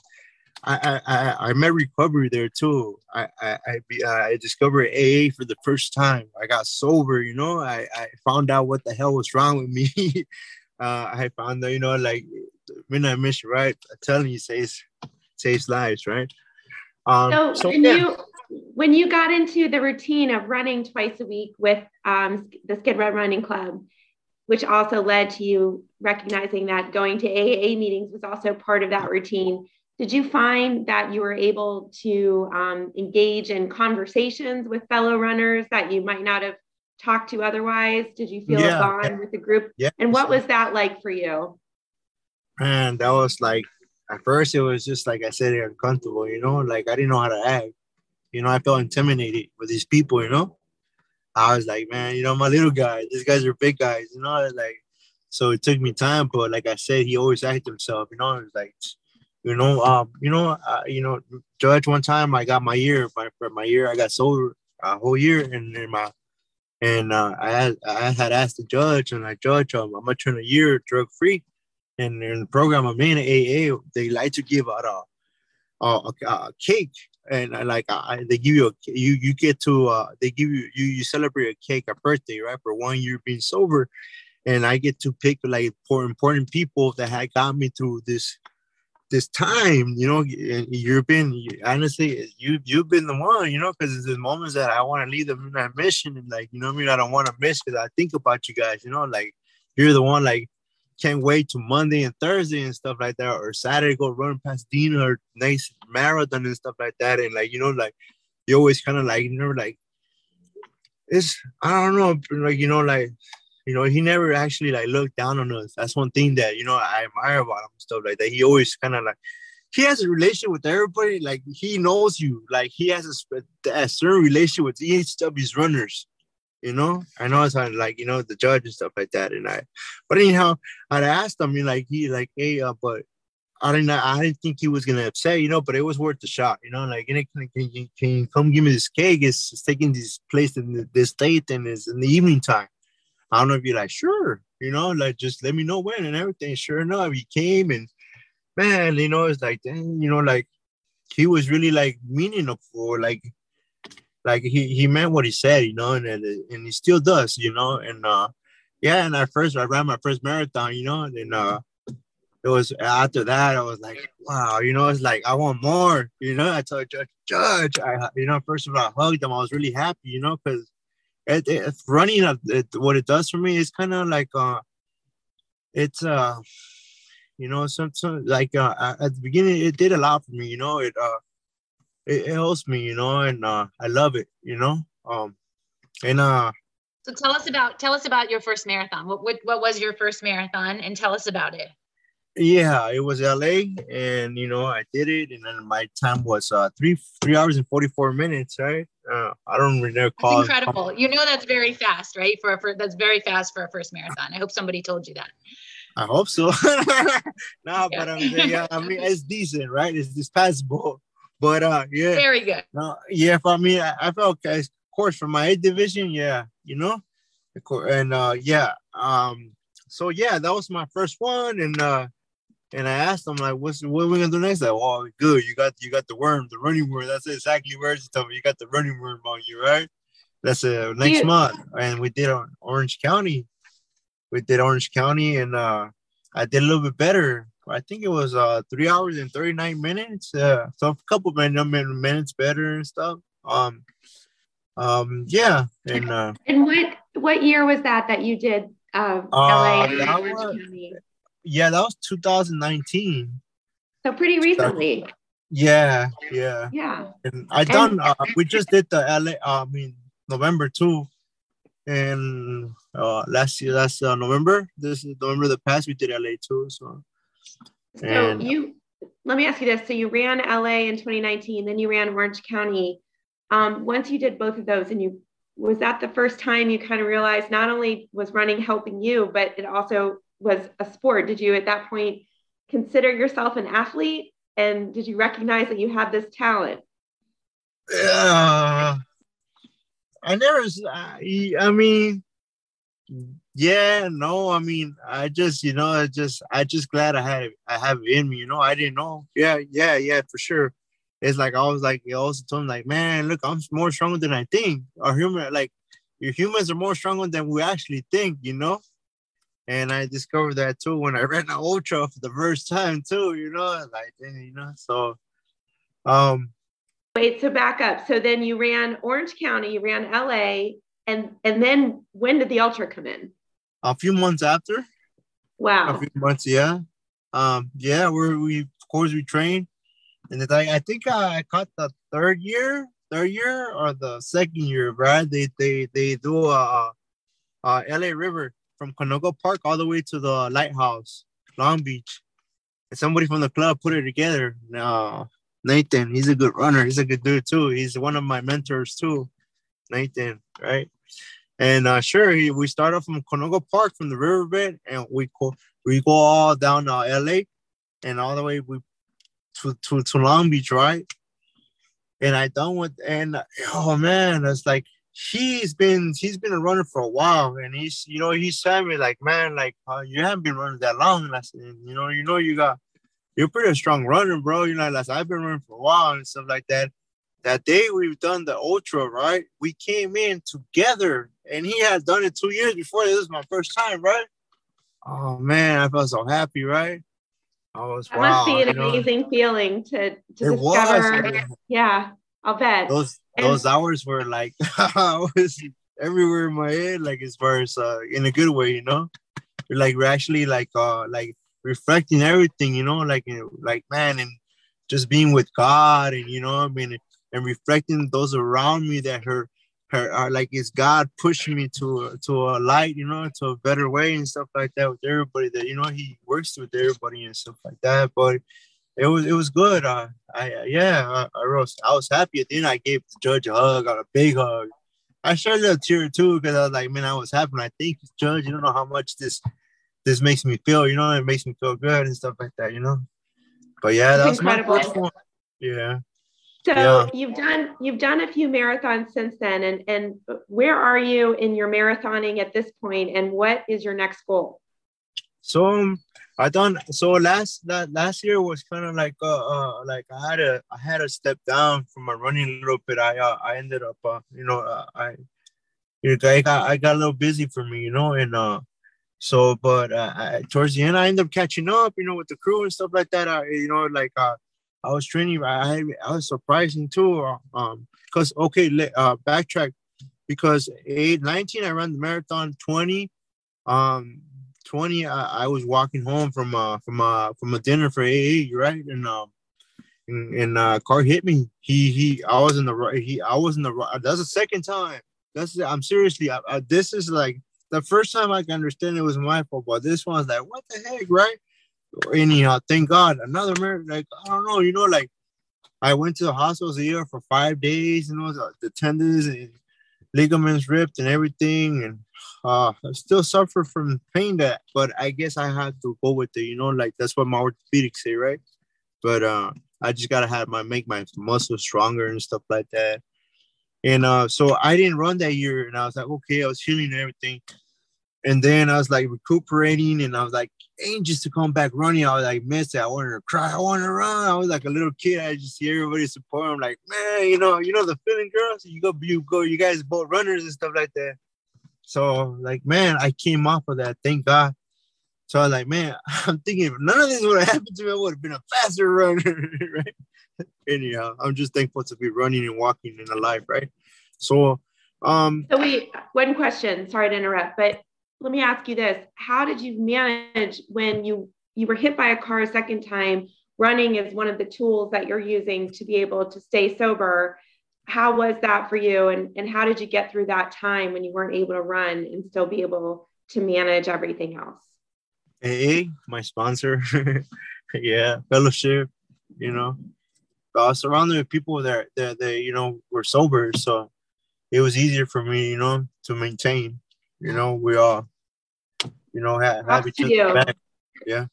I, I, I met recovery there too. I, I, I, I discovered AA for the first time. I got sober, you know. I, I found out what the hell was wrong with me. uh, I found that, you know, like midnight mission, right? I'm telling you, saves saves lives, right? Um, so, so when yeah. you when you got into the routine of running twice a week with um, the Skid Row Running Club, which also led to you recognizing that going to AA meetings was also part of that routine did you find that you were able to um, engage in conversations with fellow runners that you might not have talked to otherwise? Did you feel yeah. a bond with the group? Yeah. And what was that like for you? Man, that was like at first it was just like I said, uncomfortable, you know, like I didn't know how to act. You know, I felt intimidated with these people, you know. I was like, man, you know, my little guy, these guys are big guys, you know, like so it took me time, but like I said, he always acted himself, you know, it was like you know, um, you know, uh, you know, judge one time I got my year, my my year I got sober a whole year, and then my and uh, I had I had asked the judge, and I judge um, I'm gonna turn a year drug free, and in the program I'm in AA, they like to give out a a, a, a cake, and I, like I, they give you a you you get to uh, they give you you you celebrate a cake a birthday right for one year being sober, and I get to pick like important people that had got me through this this time, you know, you've been honestly, you you've been the one, you know, because the moments that I want to leave them in that mission, and like, you know, I mean, I don't want to miss because I think about you guys, you know, like you're the one, like, can't wait to Monday and Thursday and stuff like that, or Saturday go run Pasadena or nice marathon and stuff like that, and like, you know, like you always kind of like, you know, like it's I don't know, like you know, like you know, he never actually like looked down on us. That's one thing that you know I admire about him. Stuff like that. He always kind of like he has a relationship with everybody. Like he knows you. Like he has a, a certain relationship with each of his runners. You know, I know it's like you know the judge and stuff like that. And I, but anyhow, I'd asked him, You like he like, hey, uh, but I didn't I didn't think he was gonna upset, you know, but it was worth the shot, you know. Like, can, can, can, can you come give me this cake? It's, it's taking this place in this date and it's in the evening time. I don't know if you're like, sure, you know, like just let me know when and everything. Sure enough, he came and man, you know, it's like, dang, you know, like he was really like meaning for like like he he meant what he said, you know, and and he still does, you know, and uh yeah, and at first I ran my first marathon, you know, and uh it was after that I was like, wow, you know, it's like I want more, you know. I told Judge, Judge, I you know, first of all, I hugged him. I was really happy, you know, because it, it, running it, what it does for me is kind of like uh it's uh you know some, some like uh at the beginning it did a lot for me you know it uh it, it helps me you know and uh i love it you know um and uh so tell us about tell us about your first marathon. What what, what was your first marathon? And tell us about it. Yeah, it was LA, and you know I did it, and then my time was uh three three hours and forty four minutes, right? Uh, I don't recall. That's incredible. You know that's very fast, right? For, for that's very fast for a first marathon. I hope somebody told you that. I hope so. nah, yeah. but um, yeah, I mean it's decent, right? It's, it's passable. But uh, yeah, very good. No, yeah, for me, I, I felt okay. Of course, for my eighth division, yeah, you know, and uh, yeah, um, so yeah, that was my first one, and uh and I asked him like, "What's what are we gonna do next?" Like, "Oh, good, you got you got the worm, the running worm. That's exactly where he told me you got the running worm on you, right?" That's uh, next yeah. month, and we did on Orange County. We did Orange County, and uh, I did a little bit better. I think it was uh three hours and thirty nine minutes. Uh, so a couple minutes minutes better and stuff. Um, um, yeah, and uh, and what what year was that that you did uh, LA? Uh, that was, yeah, that was 2019. So pretty recently. Yeah, yeah. Yeah. And I done. Uh, we just did the LA. Uh, I mean November too, and uh, last year last uh, November. This is November the past. We did LA too. So. And, so you let me ask you this. So you ran LA in 2019, then you ran Orange County. Um, once you did both of those, and you was that the first time you kind of realized not only was running helping you, but it also was a sport? Did you at that point consider yourself an athlete and did you recognize that you had this talent? Uh, I never. I, I mean, yeah, no. I mean, I just, you know, I just, I just glad I had it. I have it in me. You know, I didn't know. Yeah, yeah, yeah, for sure. It's like I was like, you also told him like, man, look, I'm more stronger than I think. Our human, like, your humans are more stronger than we actually think. You know. And I discovered that too when I ran an ultra for the first time too, you know, like you know, so um wait, so back up. So then you ran Orange County, you ran LA, and and then when did the ultra come in? A few months after. Wow. A few months, yeah. Um, yeah, we we of course we trained. And then I, I think I caught the third year, third year or the second year, right? They they they do a, a LA River from Canoga Park all the way to the lighthouse, Long Beach. And somebody from the club put it together. Uh, Nathan, he's a good runner. He's a good dude too. He's one of my mentors too, Nathan, right? And uh, sure, he, we started from Canoga Park from the riverbed, and we go we go all down to LA, and all the way we to to, to Long Beach, right? And I done with and oh man, it's like he's been he's been a runner for a while, and he's you know he's telling me like, man, like uh, you haven't been running that long. And I said, you know, you know you got you're pretty strong runner, bro. You know, like I've been running for a while and stuff like that. That day we've done the ultra, right? We came in together, and he had done it two years before. This is my first time, right? Oh man, I felt so happy, right? I was that wow, must be an amazing know? feeling to to discover. Was, yeah, I'll bet. Those those hours were like I was everywhere in my head, like as far as uh, in a good way, you know. Like we're actually like uh like reflecting everything, you know, like you know, like man, and just being with God, and you know, I mean, and reflecting those around me that her her are like is God pushing me to to a light, you know, to a better way and stuff like that with everybody that you know He works with everybody and stuff like that, but it was it was good. Uh, I yeah, I, I was I was happy. At the I gave the judge a hug, got a big hug. I started a tear too because I was like, man, I was happy. I think judge, you don't know how much this this makes me feel. You know, it makes me feel good and stuff like that. You know, but yeah, that was incredible. my first one. Yeah. So yeah. you've done you've done a few marathons since then, and and where are you in your marathoning at this point, and what is your next goal? So um, I done so last that last year was kind of like uh, uh like I had a I had to step down from my running a little bit. I uh, I ended up uh you know uh, I you know, I got I got a little busy for me you know and uh so but uh, I, towards the end I ended up catching up you know with the crew and stuff like that. I you know like uh I was training I I was surprising too uh, um because okay uh backtrack because eight nineteen I ran the marathon 20 um 20, I, I was walking home from uh from uh from a dinner for AA, right? And um and, and uh car hit me. He he I was in the right he I was in the right that's the second time. That's I'm seriously I, I, this is like the first time I can understand it was my fault, but this one's like what the heck, right? Anyhow, thank God. Another miracle, like I don't know, you know, like I went to the hospital here for five days, you know, the, the tendons and ligaments ripped and everything, and uh, I still suffer from pain that, but I guess I have to go with it. You know, like that's what my orthopedics say, right? But uh, I just gotta have my make my muscles stronger and stuff like that. And uh, so I didn't run that year, and I was like, okay, I was healing and everything. And then I was like recuperating, and I was like anxious to come back running. I was like, miss it. I wanted to cry. I wanted to run. I was like a little kid. I just see everybody support. I'm like, man, you know, you know the feeling, girls. You go, you go, you guys both runners and stuff like that. So like, man, I came off of that. Thank God. So I was like, man, I'm thinking if none of this would have happened to me, I would have been a faster runner, right? Anyhow, I'm just thankful to be running and walking in a life, right? So Um. So we one question. Sorry to interrupt, but let me ask you this: How did you manage when you you were hit by a car a second time? Running is one of the tools that you're using to be able to stay sober. How was that for you, and and how did you get through that time when you weren't able to run and still be able to manage everything else? AA, my sponsor. yeah, fellowship. You know, I was surrounded with people that that they you know were sober, so it was easier for me, you know, to maintain. You know, we all, you know, have, have each other back. Yeah.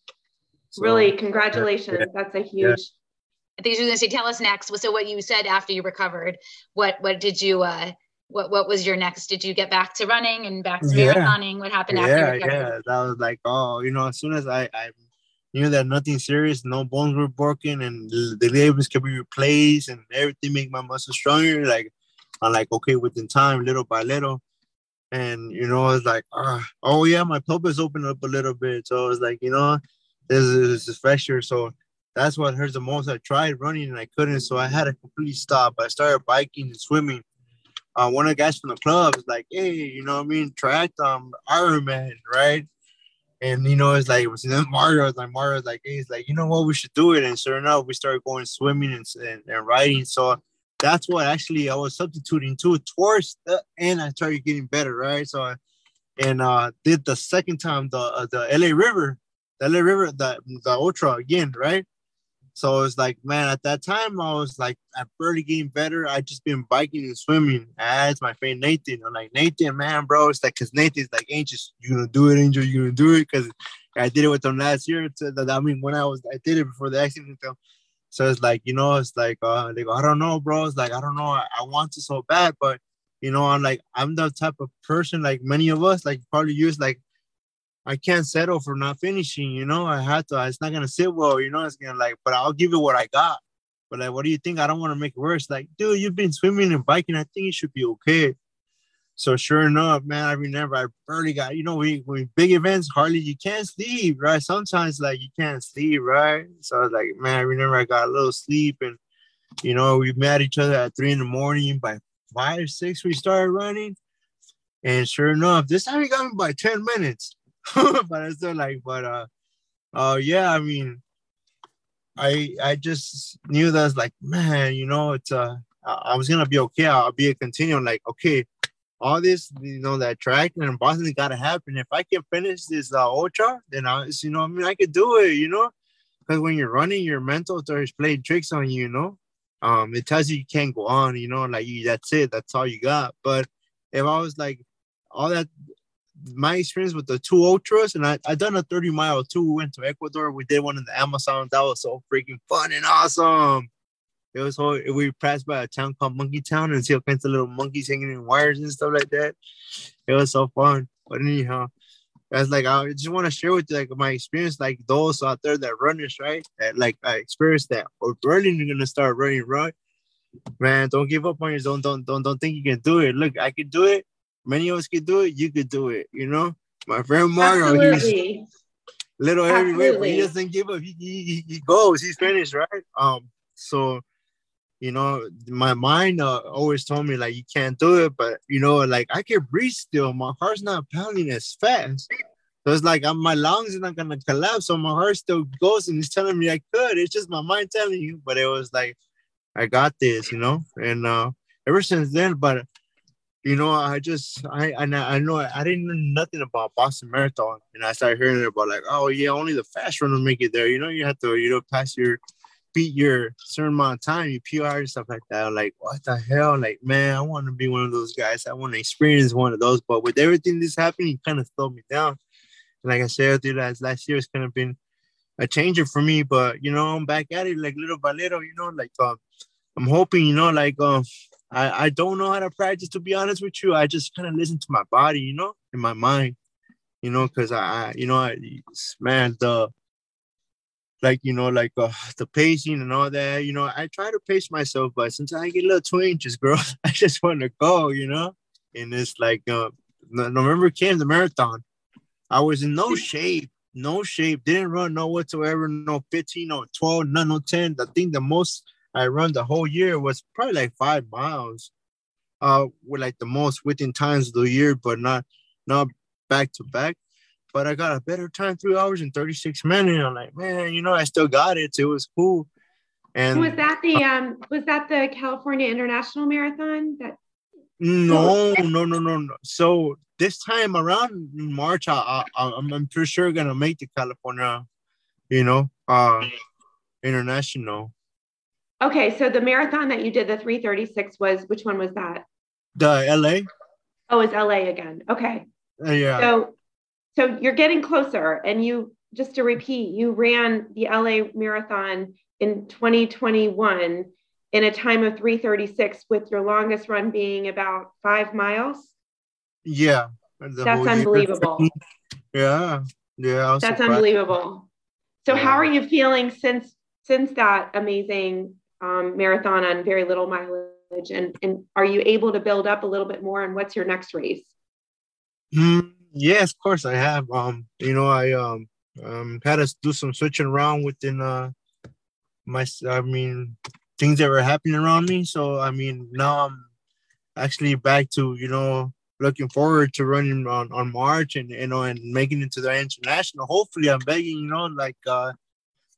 So, really, congratulations. Yeah. That's a huge. Yeah. I think you were going to say, tell us next. So, what you said after you recovered, what what did you uh, what what was your next? Did you get back to running and back to yeah. marathoning? What happened after? Yeah, yeah, that was like, oh, you know, as soon as I I knew that nothing serious, no bones were broken, and the ligaments could be replaced, and everything make my muscles stronger. Like I'm like, okay, within time, little by little, and you know, it's like, uh, oh yeah, my pelvis opened up a little bit, so it's like, you know, this is, this is fresher, so that's what hurts the most. I tried running and I couldn't, so I had to completely stop. I started biking and swimming uh, one of the guys from the club was like, hey, you know what I mean? Track um Ironman, right? And you know, it's like it was then Mario was like Mario's like, hey, he's like, you know what, we should do it. And sure enough, we started going swimming and, and, and riding. So that's what actually I was substituting to towards the end. I started getting better, right? So I, and uh did the second time the uh, the LA River, the LA River, the the ultra again, right? So it was like, man, at that time I was like, I barely getting better. I just been biking and swimming. I asked my friend Nathan. I'm like, Nathan, man, bro. It's like, cause Nathan's like, just you gonna do it, Angel? You gonna do it? Cause I did it with them last year. To, I mean, when I was, I did it before the accident. So it's like, you know, it's like, uh, they go, I don't know, bro. It's like, I don't know. I, I want to so bad, but you know, I'm like, I'm the type of person like many of us, like probably use like I can't settle for not finishing, you know. I had to, it's not gonna sit well, you know, it's gonna like, but I'll give it what I got. But like, what do you think? I don't want to make it worse. Like, dude, you've been swimming and biking, I think it should be okay. So sure enough, man, I remember I barely got, you know, we, we big events, hardly you can't sleep, right? Sometimes like you can't sleep, right? So I was like, man, I remember I got a little sleep and you know, we met each other at three in the morning. By five, or six, we started running. And sure enough, this time he got me by 10 minutes. but I still like, but uh, uh, yeah, I mean, I I just knew that's like, man, you know, it's uh, I was gonna be okay. I'll be a continuum. Like, okay, all this, you know, that track and Boston got to happen. If I can finish this uh, ultra, then I, you know, I mean, I could do it. You know, because when you're running, your mental starts playing tricks on you. You know, um, it tells you you can't go on. You know, like you, that's it. That's all you got. But if I was like, all that my experience with the two ultras, and I I done a 30 mile too. We went to Ecuador. We did one in the Amazon. That was so freaking fun and awesome. It was so we passed by a town called Monkey Town and see all kinds of little monkeys hanging in wires and stuff like that. It was so fun. But anyhow, that's like I just want to share with you like my experience, like those out there that runners, right? That like I experienced that or running, you're gonna start running, right? Man, don't give up on your Don't don't don't don't think you can do it. Look, I can do it many of us could do it, you could do it. You know, my friend Mario, he's little heavyweight, but he doesn't give up. He, he, he goes. He's finished, right? Um, so you know, my mind uh, always told me like you can't do it, but you know, like I can breathe still. My heart's not pounding as fast. So it's like I'm, my lungs are not gonna collapse, so my heart still goes and it's telling me I could. It's just my mind telling you, but it was like I got this, you know. And uh, ever since then, but you know, I just I I, I know I didn't know nothing about Boston Marathon, and I started hearing about like, oh yeah, only the fast runners make it there. You know, you have to you know pass your beat your certain amount of time, you PR and stuff like that. I'm like, what the hell? Like, man, I want to be one of those guys. I want to experience one of those. But with everything that's happening, it kind of slowed me down. And like I said, dude, last last year has kind of been a changer for me. But you know, I'm back at it like little by little. You know, like um, I'm hoping, you know, like um, I, I don't know how to practice to be honest with you. I just kind of listen to my body, you know, in my mind, you know, because I, you know, I, man, the like you know, like uh, the pacing and all that, you know, I try to pace myself, but sometimes I get a little two inches, bro. I just want to go, you know, and it's like uh, November came the marathon. I was in no shape, no shape, didn't run no whatsoever, no 15 or 12, none, no 10. I think the most I run the whole year was probably like five miles. uh, with like the most within times of the year, but not not back to back. But I got a better time, three hours and 36 minutes. I'm like, man, you know, I still got it. It was cool. And was that the um was that the California International Marathon that no, no, no, no, no. So this time around March, I, I I'm, I'm pretty sure gonna make the California, you know, uh, international. Okay, so the marathon that you did, the 336, was which one was that? The LA. Oh, it's LA again. Okay. Uh, yeah. So, so you're getting closer, and you just to repeat, you ran the LA marathon in 2021 in a time of 336 with your longest run being about five miles yeah that's unbelievable yeah yeah that's unbelievable so yeah. how are you feeling since since that amazing um, marathon on very little mileage and and are you able to build up a little bit more and what's your next race mm, yes of course i have um you know i um um had to do some switching around within uh my i mean things that were happening around me. So I mean, now I'm actually back to you know looking forward to running on, on March and you know and making it to the international. Hopefully, I'm begging you know like uh,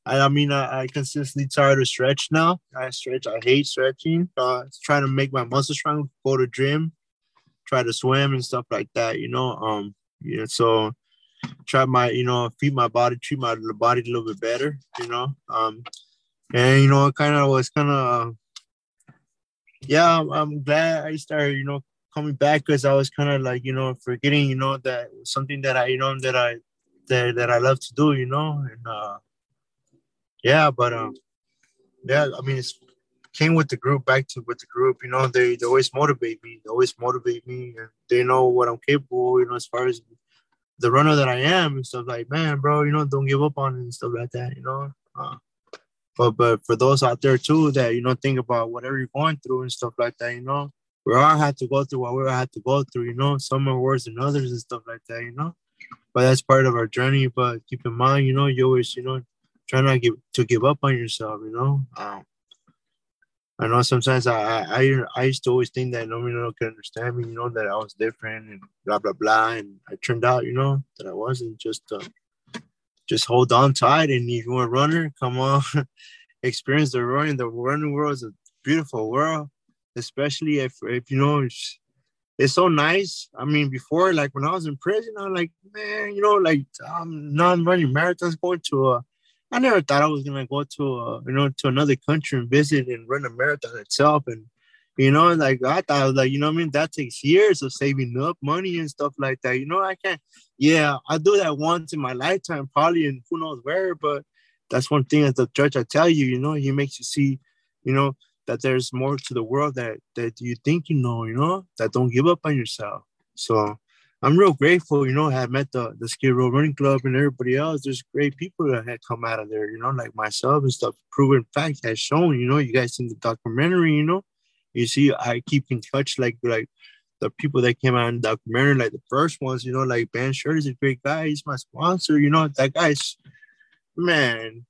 I, I mean I, I consistently try to stretch now. I stretch. I hate stretching. Uh, trying to make my muscles strong. Go to gym, try to swim and stuff like that. You know, um, yeah. So try my you know feed my body, treat my body a little bit better. You know, um and you know, I kind of was kind of yeah. I'm, I'm, glad I started, you know, coming back because I was kind of like you know forgetting, you know, that something that I you know that I that that I love to do, you know, and uh, yeah, but um, yeah, I mean, it's came with the group back to with the group, you know, they, they always motivate me, they always motivate me, and they know what I'm capable, you know, as far as the runner that I am and stuff like, man, bro, you know, don't give up on it and stuff like that, you know. Uh, but but for those out there too that you know think about whatever you're going through and stuff like that, you know, we all had to go through what we had to go through, you know. Some are worse than others and stuff like that, you know. But that's part of our journey. But keep in mind, you know, you always, you know, try not give to give up on yourself, you know. Um, I know sometimes I, I I used to always think that nobody no could understand me, you know, that I was different and blah blah blah, and I turned out, you know, that I wasn't just. Uh, just hold on tight. And if you're a runner, come on, experience the running. The running world is a beautiful world, especially if, if you know, it's, it's so nice. I mean, before, like when I was in prison, I'm like, man, you know, like I'm not running marathons, going to a, I never thought I was gonna go to you know, to another country and visit and run a marathon itself. And you know, like I thought, like you know, I mean, that takes years of saving up money and stuff like that. You know, I can't. Yeah, I do that once in my lifetime, probably, and who knows where. But that's one thing as the church I tell you. You know, he makes you see, you know, that there's more to the world that that you think you know. You know, that don't give up on yourself. So I'm real grateful. You know, I have met the the Skid Row Running Club and everybody else. There's great people that had come out of there. You know, like myself and stuff. Proven fact has shown. You know, you guys in the documentary. You know you see, I keep in touch like like the people that came out in the documentary, like the first ones, you know, like Ben Shirley is a great guy. He's my sponsor. You know, that guy's man.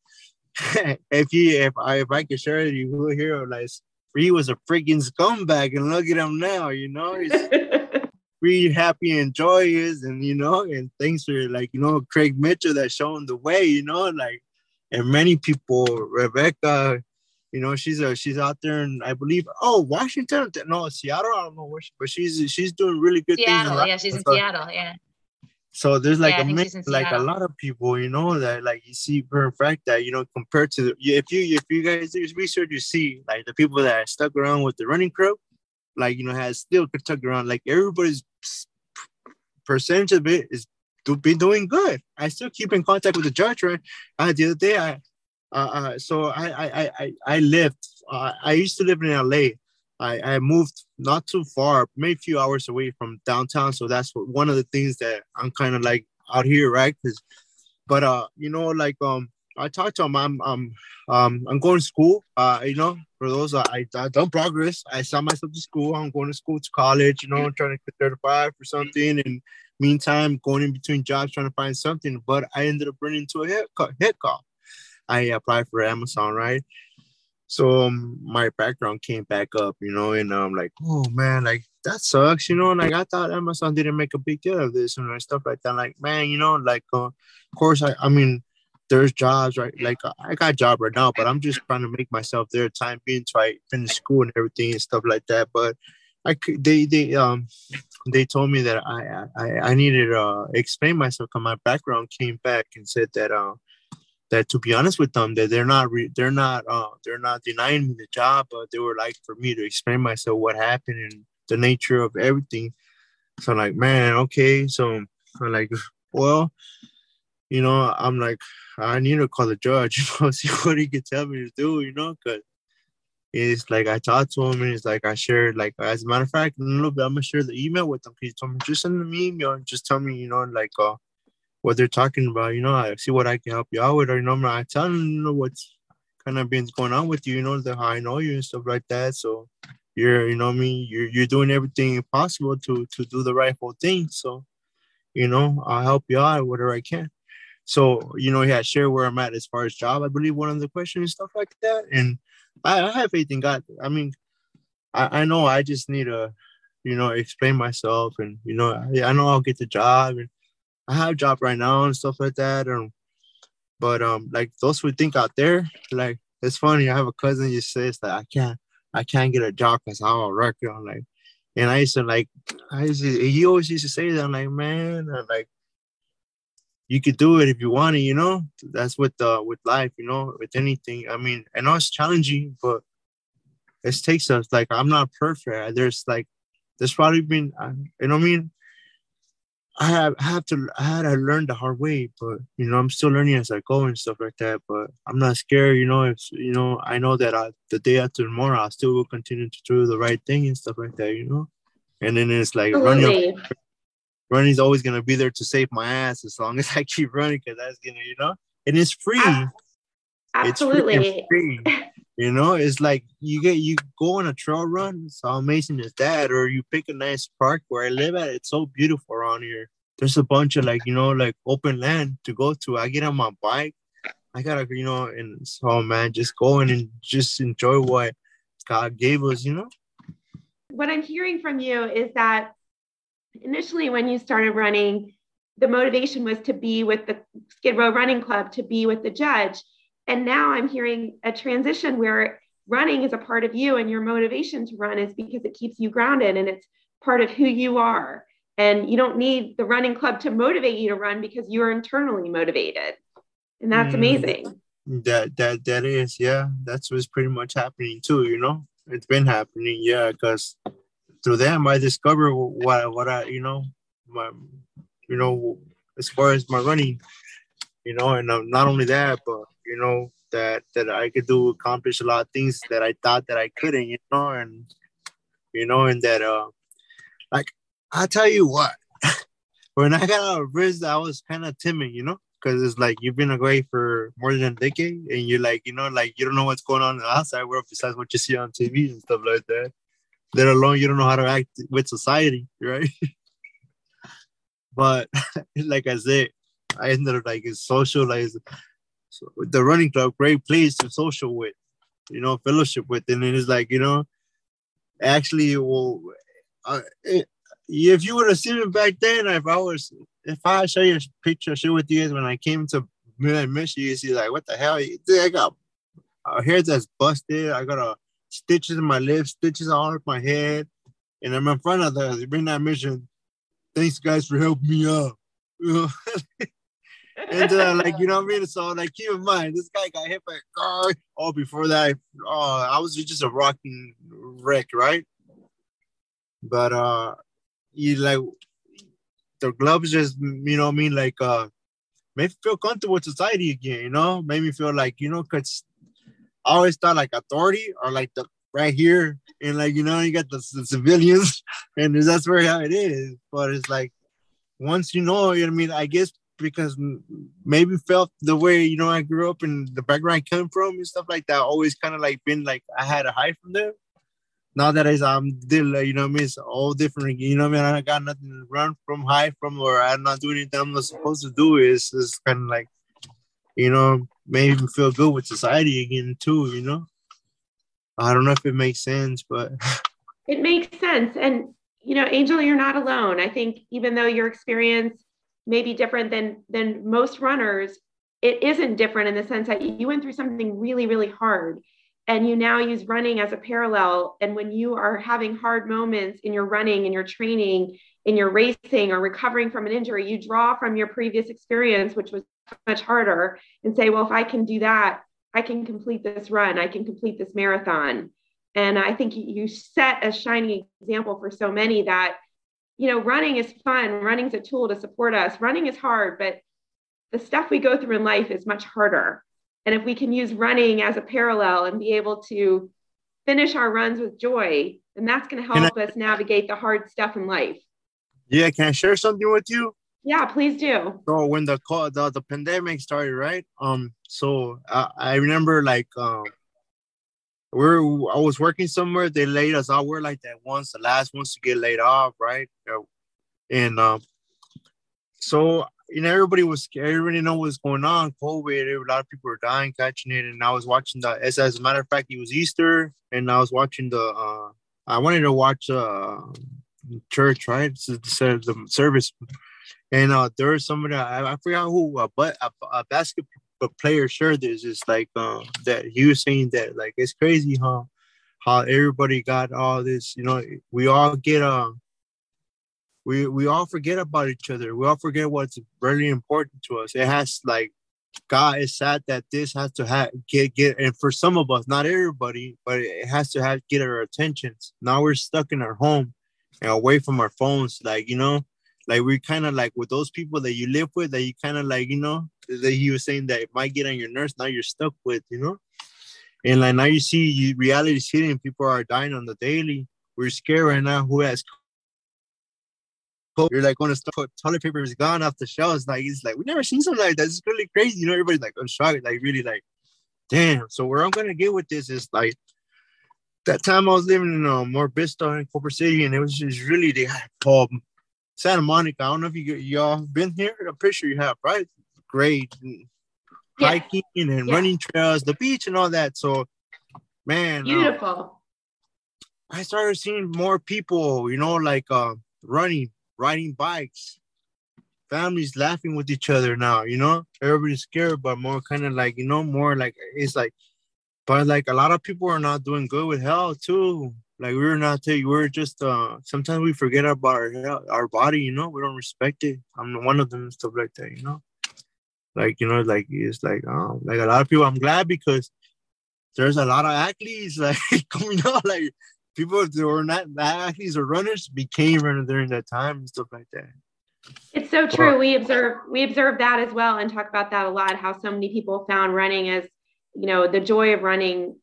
if you if I if I could share it, you will hear like he was a freaking scumbag, and look at him now. You know, really happy and joyous, and you know, and thanks for like you know Craig Mitchell that showing the way. You know, like and many people, Rebecca, you know, she's a she's out there, and I believe oh Washington, no Seattle. I don't know where, she, but she's she's doing really good Seattle, things. yeah, she's in so, Seattle, yeah. So there's like yeah, a like a lot of people, you know, that like you see for a fact that you know compared to the, if you if you guys do research, you see like the people that stuck around with the running crew, like you know has still stuck around. Like everybody's percentage of it is do, been doing good. I still keep in contact with the judge, right? Uh, the other day I uh, uh, so I I I I lived. Uh, I used to live in LA. I, I moved not too far, maybe a few hours away from downtown. So that's what, one of the things that I'm kind of like out here, right? Cause, but uh, you know, like um, I talked to him. I'm um um I'm going to school. Uh, you know, for those uh, I I done progress. I saw myself to school. I'm going to school to college. You know, I'm trying to get 35 or something. And meantime, going in between jobs trying to find something. But I ended up running into a hit call. Hit call. I applied for Amazon, right? so um, my background came back up, you know, and I'm like, oh man, like that sucks, you know. Like I thought Amazon didn't make a big deal of this and stuff like that. Like, man, you know, like uh, of course I, I mean, there's jobs, right? Like I got a job right now, but I'm just trying to make myself there time being so I finish school and everything and stuff like that. But I could they they um they told me that I I, I needed to uh, explain myself because my background came back and said that uh that to be honest with them that they're not re- they're not uh they're not denying me the job but they were like for me to explain myself what happened and the nature of everything so I'm like man okay so I'm like well you know I'm like I need to call the judge see what he can tell me to do you know because it's like I talked to him and it's like I shared like as a matter of fact a little bit I'm gonna share the email with him he told me just send me email and just tell me you know like uh what they're talking about. You know, I see what I can help you out with, or you know, I tell them, you know, what's kind of been going on with you. You know, the how I know you and stuff like that. So you're, you know, I mean, you're you're doing everything possible to to do the right whole thing. So, you know, I'll help you out whatever I can. So, you know, yeah, share where I'm at as far as job. I believe one of the questions and stuff like that. And I, I have faith in God. I mean, I, I know I just need to, you know, explain myself and, you know, I, I know I'll get the job and I have a job right now and stuff like that. Um, but um, like those who think out there, like it's funny. I have a cousin just says that I can't, I can't get a job because I'm a record. Like, and I used to like, I used to, he always used to say that. I'm like, man, I'm like, you could do it if you want it, you know. That's with uh with life, you know, with anything. I mean, I know it's challenging, but it takes us. Like, I'm not perfect. There's like, there's probably been, you know, I mean I have I have to I had to learn the hard way, but you know I'm still learning as I go and stuff like that. But I'm not scared, you know. If you know, I know that I, the day after tomorrow, I still will continue to do the right thing and stuff like that, you know. And then it's like Absolutely. running. Running's always gonna be there to save my ass as long as I keep running, because that's gonna, you know, and it's free. Ah, absolutely. It's free. You know, it's like you get you go on a trail run. It's how amazing is that? Or you pick a nice park where I live at. It's so beautiful around here. There's a bunch of like you know like open land to go to. I get on my bike. I gotta you know and so oh, man, just go in and just enjoy what God gave us. You know. What I'm hearing from you is that initially when you started running, the motivation was to be with the Skid Row Running Club, to be with the judge and now I'm hearing a transition where running is a part of you and your motivation to run is because it keeps you grounded and it's part of who you are. And you don't need the running club to motivate you to run because you are internally motivated. And that's mm, amazing. That that that is, yeah. That's what's pretty much happening too, you know. It's been happening, yeah, because through them I discovered what what I, you know, my you know, as far as my running, you know, and um, not only that, but you know, that that I could do accomplish a lot of things that I thought that I couldn't, you know, and you know, and that uh like I tell you what, when I got out of prison, I was kind of timid, you know, because it's like you've been away for more than a decade, and you're like, you know, like you don't know what's going on outside world besides what you see on TV and stuff like that. Let alone you don't know how to act with society, right? but like I said, I ended up like social, like so with the running club, great place to social with, you know, fellowship with, and then it is like you know, actually, well, uh, it, if you would have seen it back then, if I was, if I show you a picture, share with you guys when I came to Michigan, you see like what the hell? I got a hair that's busted. I got a stitches in my lips, stitches all over my head, and I'm in front of the bring that mission. Thanks guys for helping me out. and uh, like you know what I mean. So like keep in mind, this guy got hit by a car. Oh, before that, oh, I was just a rocking wreck, right? But uh, you like the gloves just you know what I mean, like uh, made me feel comfortable with society again. You know, made me feel like you know, cause I always thought like authority or like the right here, and like you know, you got the, the civilians, and that's where how it is. But it's like once you know, you know I mean. I guess because maybe felt the way you know I grew up and the background I come from and stuff like that. Always kind of like been like I had a high from there. Now that is I'm still you know I mean it's all different. You know I mean I got nothing to run from high from or I'm not doing anything I'm not supposed to do. Is is kind of like you know made me feel good with society again too. You know. I don't know if it makes sense, but it makes sense. And you know, Angel, you're not alone. I think even though your experience may be different than than most runners, it isn't different in the sense that you went through something really, really hard and you now use running as a parallel. And when you are having hard moments in your running, in your training, in your racing, or recovering from an injury, you draw from your previous experience, which was much harder, and say, well, if I can do that, I can complete this run, I can complete this marathon. And I think you set a shining example for so many that, you know, running is fun, running is a tool to support us. Running is hard, but the stuff we go through in life is much harder. And if we can use running as a parallel and be able to finish our runs with joy, then that's going to help I, us navigate the hard stuff in life. Yeah, can I share something with you? Yeah, please do. So when the the, the pandemic started, right? Um, so I, I remember like um, we're I was working somewhere. They laid us out. We're like that once, the last ones to get laid off, right? And um, so you know, everybody was scared. Everybody know what's going on. COVID. A lot of people were dying, catching it. And I was watching the. As, as a matter of fact, it was Easter, and I was watching the. uh I wanted to watch uh church, right? the, the service, and uh there was somebody I, I forgot who, uh, but a, a basketball player shared this. It's like uh, that he was saying that like it's crazy, huh? How everybody got all this. You know, we all get uh we we all forget about each other. We all forget what's really important to us. It has like God is sad that this has to have get get and for some of us, not everybody, but it has to have get our attentions. Now we're stuck in our home and away from our phones, like you know, like we're kind of like with those people that you live with that you kind of like you know that he was saying that it might get on your nerves. Now you're stuck with, you know, and like now you see you, reality is hitting. People are dying on the daily. We're scared right now. Who has you're like going to start toilet paper is gone off the shelves. Like it's like we never seen something like that. It's really crazy. You know, everybody's like I'm shocked, like really like, damn. So where I'm gonna get with this is like that time I was living in uh, Mar Vista in Culver City, and it was just really the um, Santa Monica. I don't know if you y'all been here. I'm pretty sure you have, right? Great yeah. hiking and yeah. running trails, the beach and all that. So, man, uh, beautiful. I started seeing more people, you know, like uh, running riding bikes, families laughing with each other now, you know, everybody's scared, but more kind of like, you know, more like it's like, but like a lot of people are not doing good with health too. Like we're not, taking, we're just, uh, sometimes we forget about our our body, you know, we don't respect it. I'm one of them and stuff like that, you know, like, you know, like it's like, um, like a lot of people, I'm glad because there's a lot of athletes like coming out, like people that were not athletes or runners became runners during that time and stuff like that. It's so true. Well, we observe we observe that as well and talk about that a lot. How so many people found running as you know the joy of running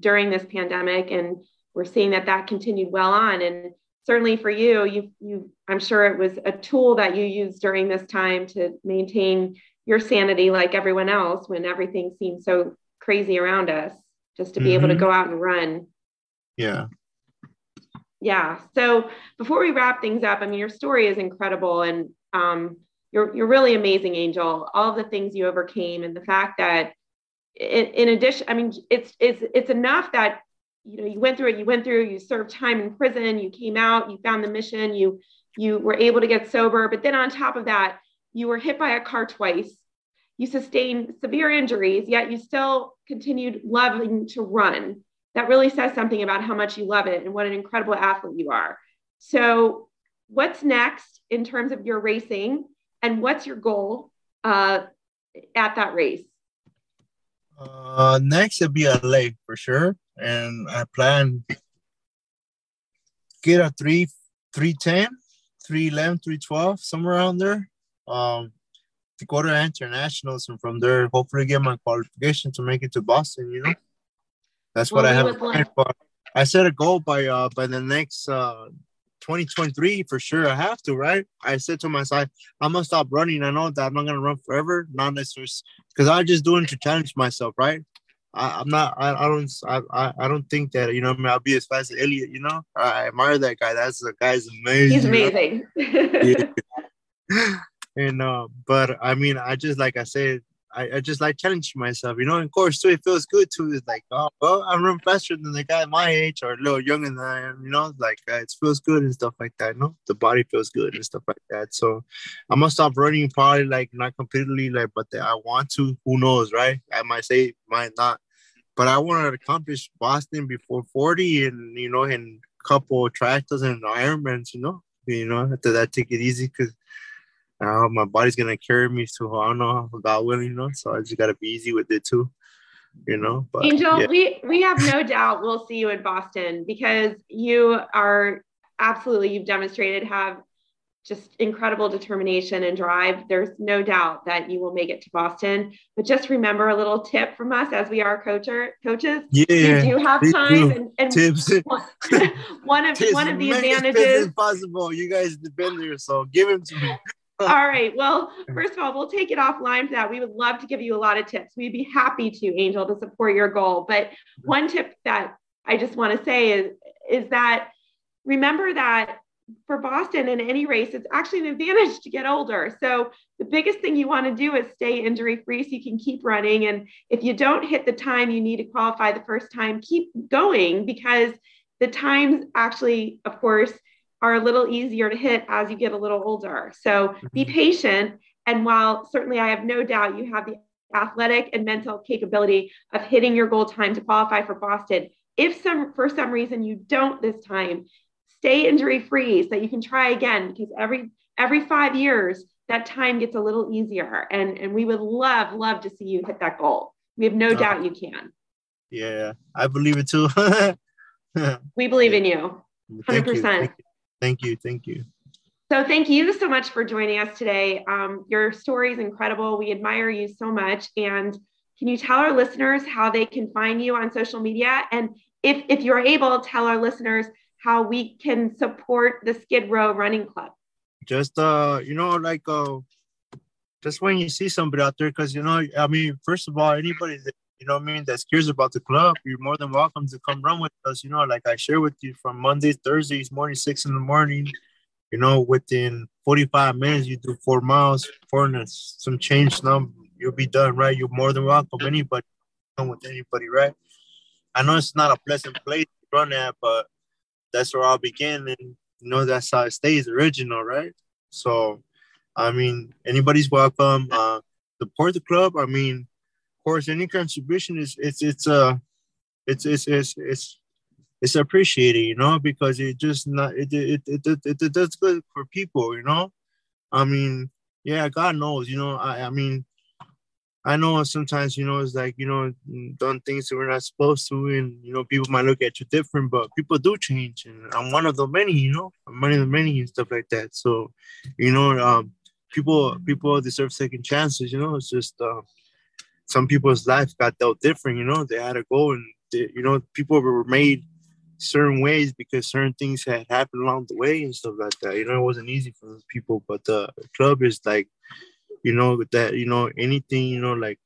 during this pandemic, and we're seeing that that continued well on. And certainly for you, you you I'm sure it was a tool that you used during this time to maintain your sanity, like everyone else, when everything seemed so crazy around us. Just to be mm-hmm. able to mm-hmm. go out and run. Yeah yeah. So before we wrap things up, I mean, your story is incredible and um, you're, you're really amazing, Angel. All the things you overcame and the fact that in, in addition, I mean, it's, it's, it's enough that, you know, you went through it, you went through, you served time in prison, you came out, you found the mission, you, you were able to get sober. But then on top of that, you were hit by a car twice. You sustained severe injuries, yet you still continued loving to run that really says something about how much you love it and what an incredible athlete you are. So, what's next in terms of your racing, and what's your goal uh, at that race? Uh, next would be LA for sure, and I plan get a three, 310, 311, 312, somewhere around there. Um, to go to internationals and from there, hopefully get my qualification to make it to Boston. You know. That's what I have for. I set a goal by uh by the next uh 2023 for sure. I have to, right? I said to myself, I'm gonna stop running. I know that I'm not gonna run forever, not necessarily because I'm just doing to challenge myself, right? I, am not. I, I don't. I, I don't think that you know. I mean, I'll be as fast as Eliud. You know, I admire that guy. That's the guy's amazing. He's amazing. Yeah. and uh, but I mean, I just like I said, I, I just like challenging myself, you know. And of course, too, it feels good too. It's like, oh, well, I'm running faster than the guy my age or a little younger than I am, you know. Like uh, it feels good and stuff like that. You know, the body feels good and stuff like that. So I'm gonna stop running probably like not completely like, but I want to. Who knows, right? I might say, might not. But I want to accomplish Boston before 40, and you know, in a couple of triathlons and Ironmans, you know. You know, after that, take it easy because uh, my body's gonna carry me to I don't know God willing, you know. So I just gotta be easy with it too, you know. But, Angel, yeah. we we have no doubt we'll see you in Boston because you are absolutely you've demonstrated have just incredible determination and drive. There's no doubt that you will make it to Boston. But just remember a little tip from us as we are coacher coaches. Yeah, you do have time and, and tips. One, one of tips one of the advantages possible. You guys have been there, so give them to me. All right. Well, first of all, we'll take it offline for that. We would love to give you a lot of tips. We'd be happy to, Angel, to support your goal. But one tip that I just want to say is, is that remember that for Boston in any race, it's actually an advantage to get older. So the biggest thing you want to do is stay injury free so you can keep running. And if you don't hit the time you need to qualify the first time, keep going because the times actually, of course, are a little easier to hit as you get a little older. So be mm-hmm. patient. And while certainly I have no doubt you have the athletic and mental capability of hitting your goal time to qualify for Boston, if some for some reason you don't this time, stay injury free so that you can try again because every every five years that time gets a little easier. And, and we would love, love to see you hit that goal. We have no doubt you can. Yeah, I believe it too. we believe in you. 100%. Thank you. Thank you. So thank you so much for joining us today. Um, your story is incredible. We admire you so much. And can you tell our listeners how they can find you on social media? And if, if you're able, tell our listeners how we can support the Skid Row Running Club. Just, uh, you know, like, uh, just when you see somebody out there, because, you know, I mean, first of all, anybody that you know what I mean, that's curious about the club, you're more than welcome to come run with us. You know, like I share with you from Mondays, Thursdays, morning, six in the morning. You know, within 45 minutes, you do four miles, four and some change number, you'll be done, right? You're more than welcome. Anybody, come with anybody, right? I know it's not a pleasant place to run at, but that's where I'll begin. And, you know, that's how it stays original, right? So, I mean, anybody's welcome. Uh, support the club. I mean, course, any contribution is it's it's uh it's it's it's it's it's appreciated, you know, because it just not it it it, it, it, it does good for people, you know. I mean, yeah, God knows, you know. I I mean, I know sometimes, you know, it's like, you know, done things that we're not supposed to, and you know, people might look at you different, but people do change, and I'm one of the many, you know, I'm one of the many and stuff like that. So, you know, um, people people deserve second chances, you know. It's just uh, some people's life got dealt different. You know, they had to go and they, you know people were made certain ways because certain things had happened along the way and stuff like that. You know, it wasn't easy for those people, but the club is like, you know, that you know anything, you know, like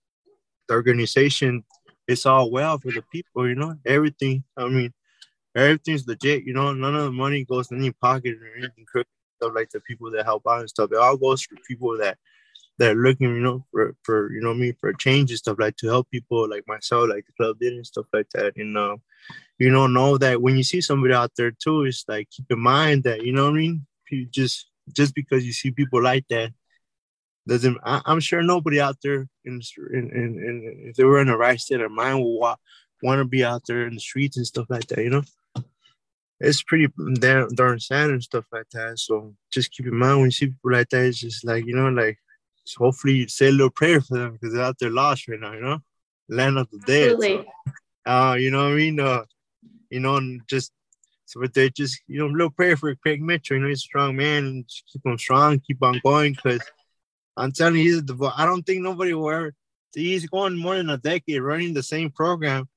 the organization, it's all well for the people. You know, everything. I mean, everything's legit. You know, none of the money goes in any pocket or anything crooked. Stuff like the people that help out and stuff. It all goes for people that that are looking, you know, for, for you know me for change and stuff like to help people like myself, like the club did and stuff like that. And uh, you know, know that when you see somebody out there too, it's like keep in mind that you know what I mean. You just just because you see people like that doesn't. I, am sure nobody out there in, in, in, in if they were in the right state of mind will want want to be out there in the streets and stuff like that. You know it's pretty darn, darn sad and stuff like that. So just keep in mind when you see people like that, it's just like, you know, like so hopefully say a little prayer for them because they're out there lost right now, you know, land of the dead. So, uh, you know what I mean? Uh, you know, and just so but they just you know, a little prayer for Craig Mitchell. You know, he's a strong man and just keep him strong, keep on going. Because I'm telling you, he's the. I don't think nobody will ever. He's going more than a decade running the same program,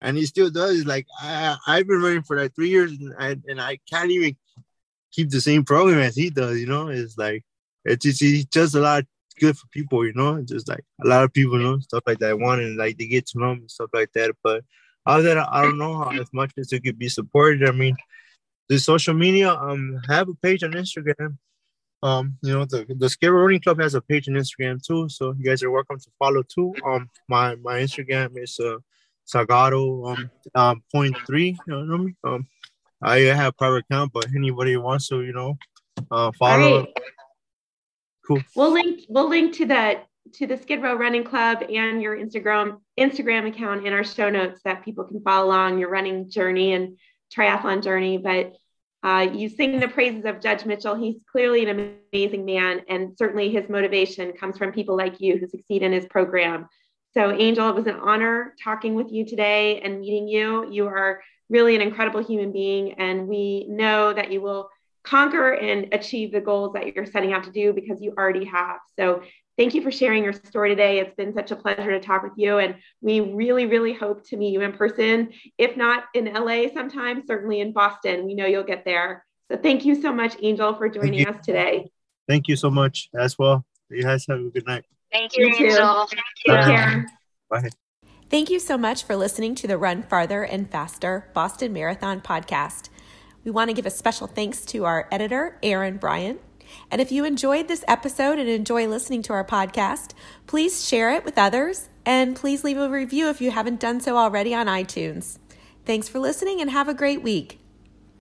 and he still does. Like I, I've been running for like three years, and I, and I can't even keep the same program as he does. You know, it's like it's just does a lot good for people, you know, just like a lot of people, you know, stuff like that want and like they get to know and stuff like that. But other than I don't know how as much as it could be supported. I mean, the social media, um, have a page on Instagram. um, you know, the the Running Club has a page on Instagram too, so you guys are welcome to follow too. Um, my my Instagram is uh Sagado um um point three. You know, um, I have private account, but anybody wants to, you know, uh, follow. Right. Cool. We'll link we'll link to that to the Skid Row Running Club and your Instagram Instagram account in our show notes that people can follow along your running journey and triathlon journey. But uh, you sing the praises of Judge Mitchell. He's clearly an amazing man, and certainly his motivation comes from people like you who succeed in his program. So, Angel, it was an honor talking with you today and meeting you. You are really an incredible human being, and we know that you will conquer and achieve the goals that you're setting out to do because you already have. So, thank you for sharing your story today. It's been such a pleasure to talk with you. And we really, really hope to meet you in person. If not in LA sometime, certainly in Boston. We know you'll get there. So thank you so much, Angel, for joining us today. Thank you so much as well. You guys have a good night. Thank you, you Angel. Thank you. Take care. Bye. Thank you so much for listening to the Run Farther and Faster Boston Marathon podcast. We want to give a special thanks to our editor, Aaron Bryant, and if you enjoyed this episode and enjoy listening to our podcast, please share it with others and please leave a review if you haven't done so already on iTunes. Thanks for listening and have a great week.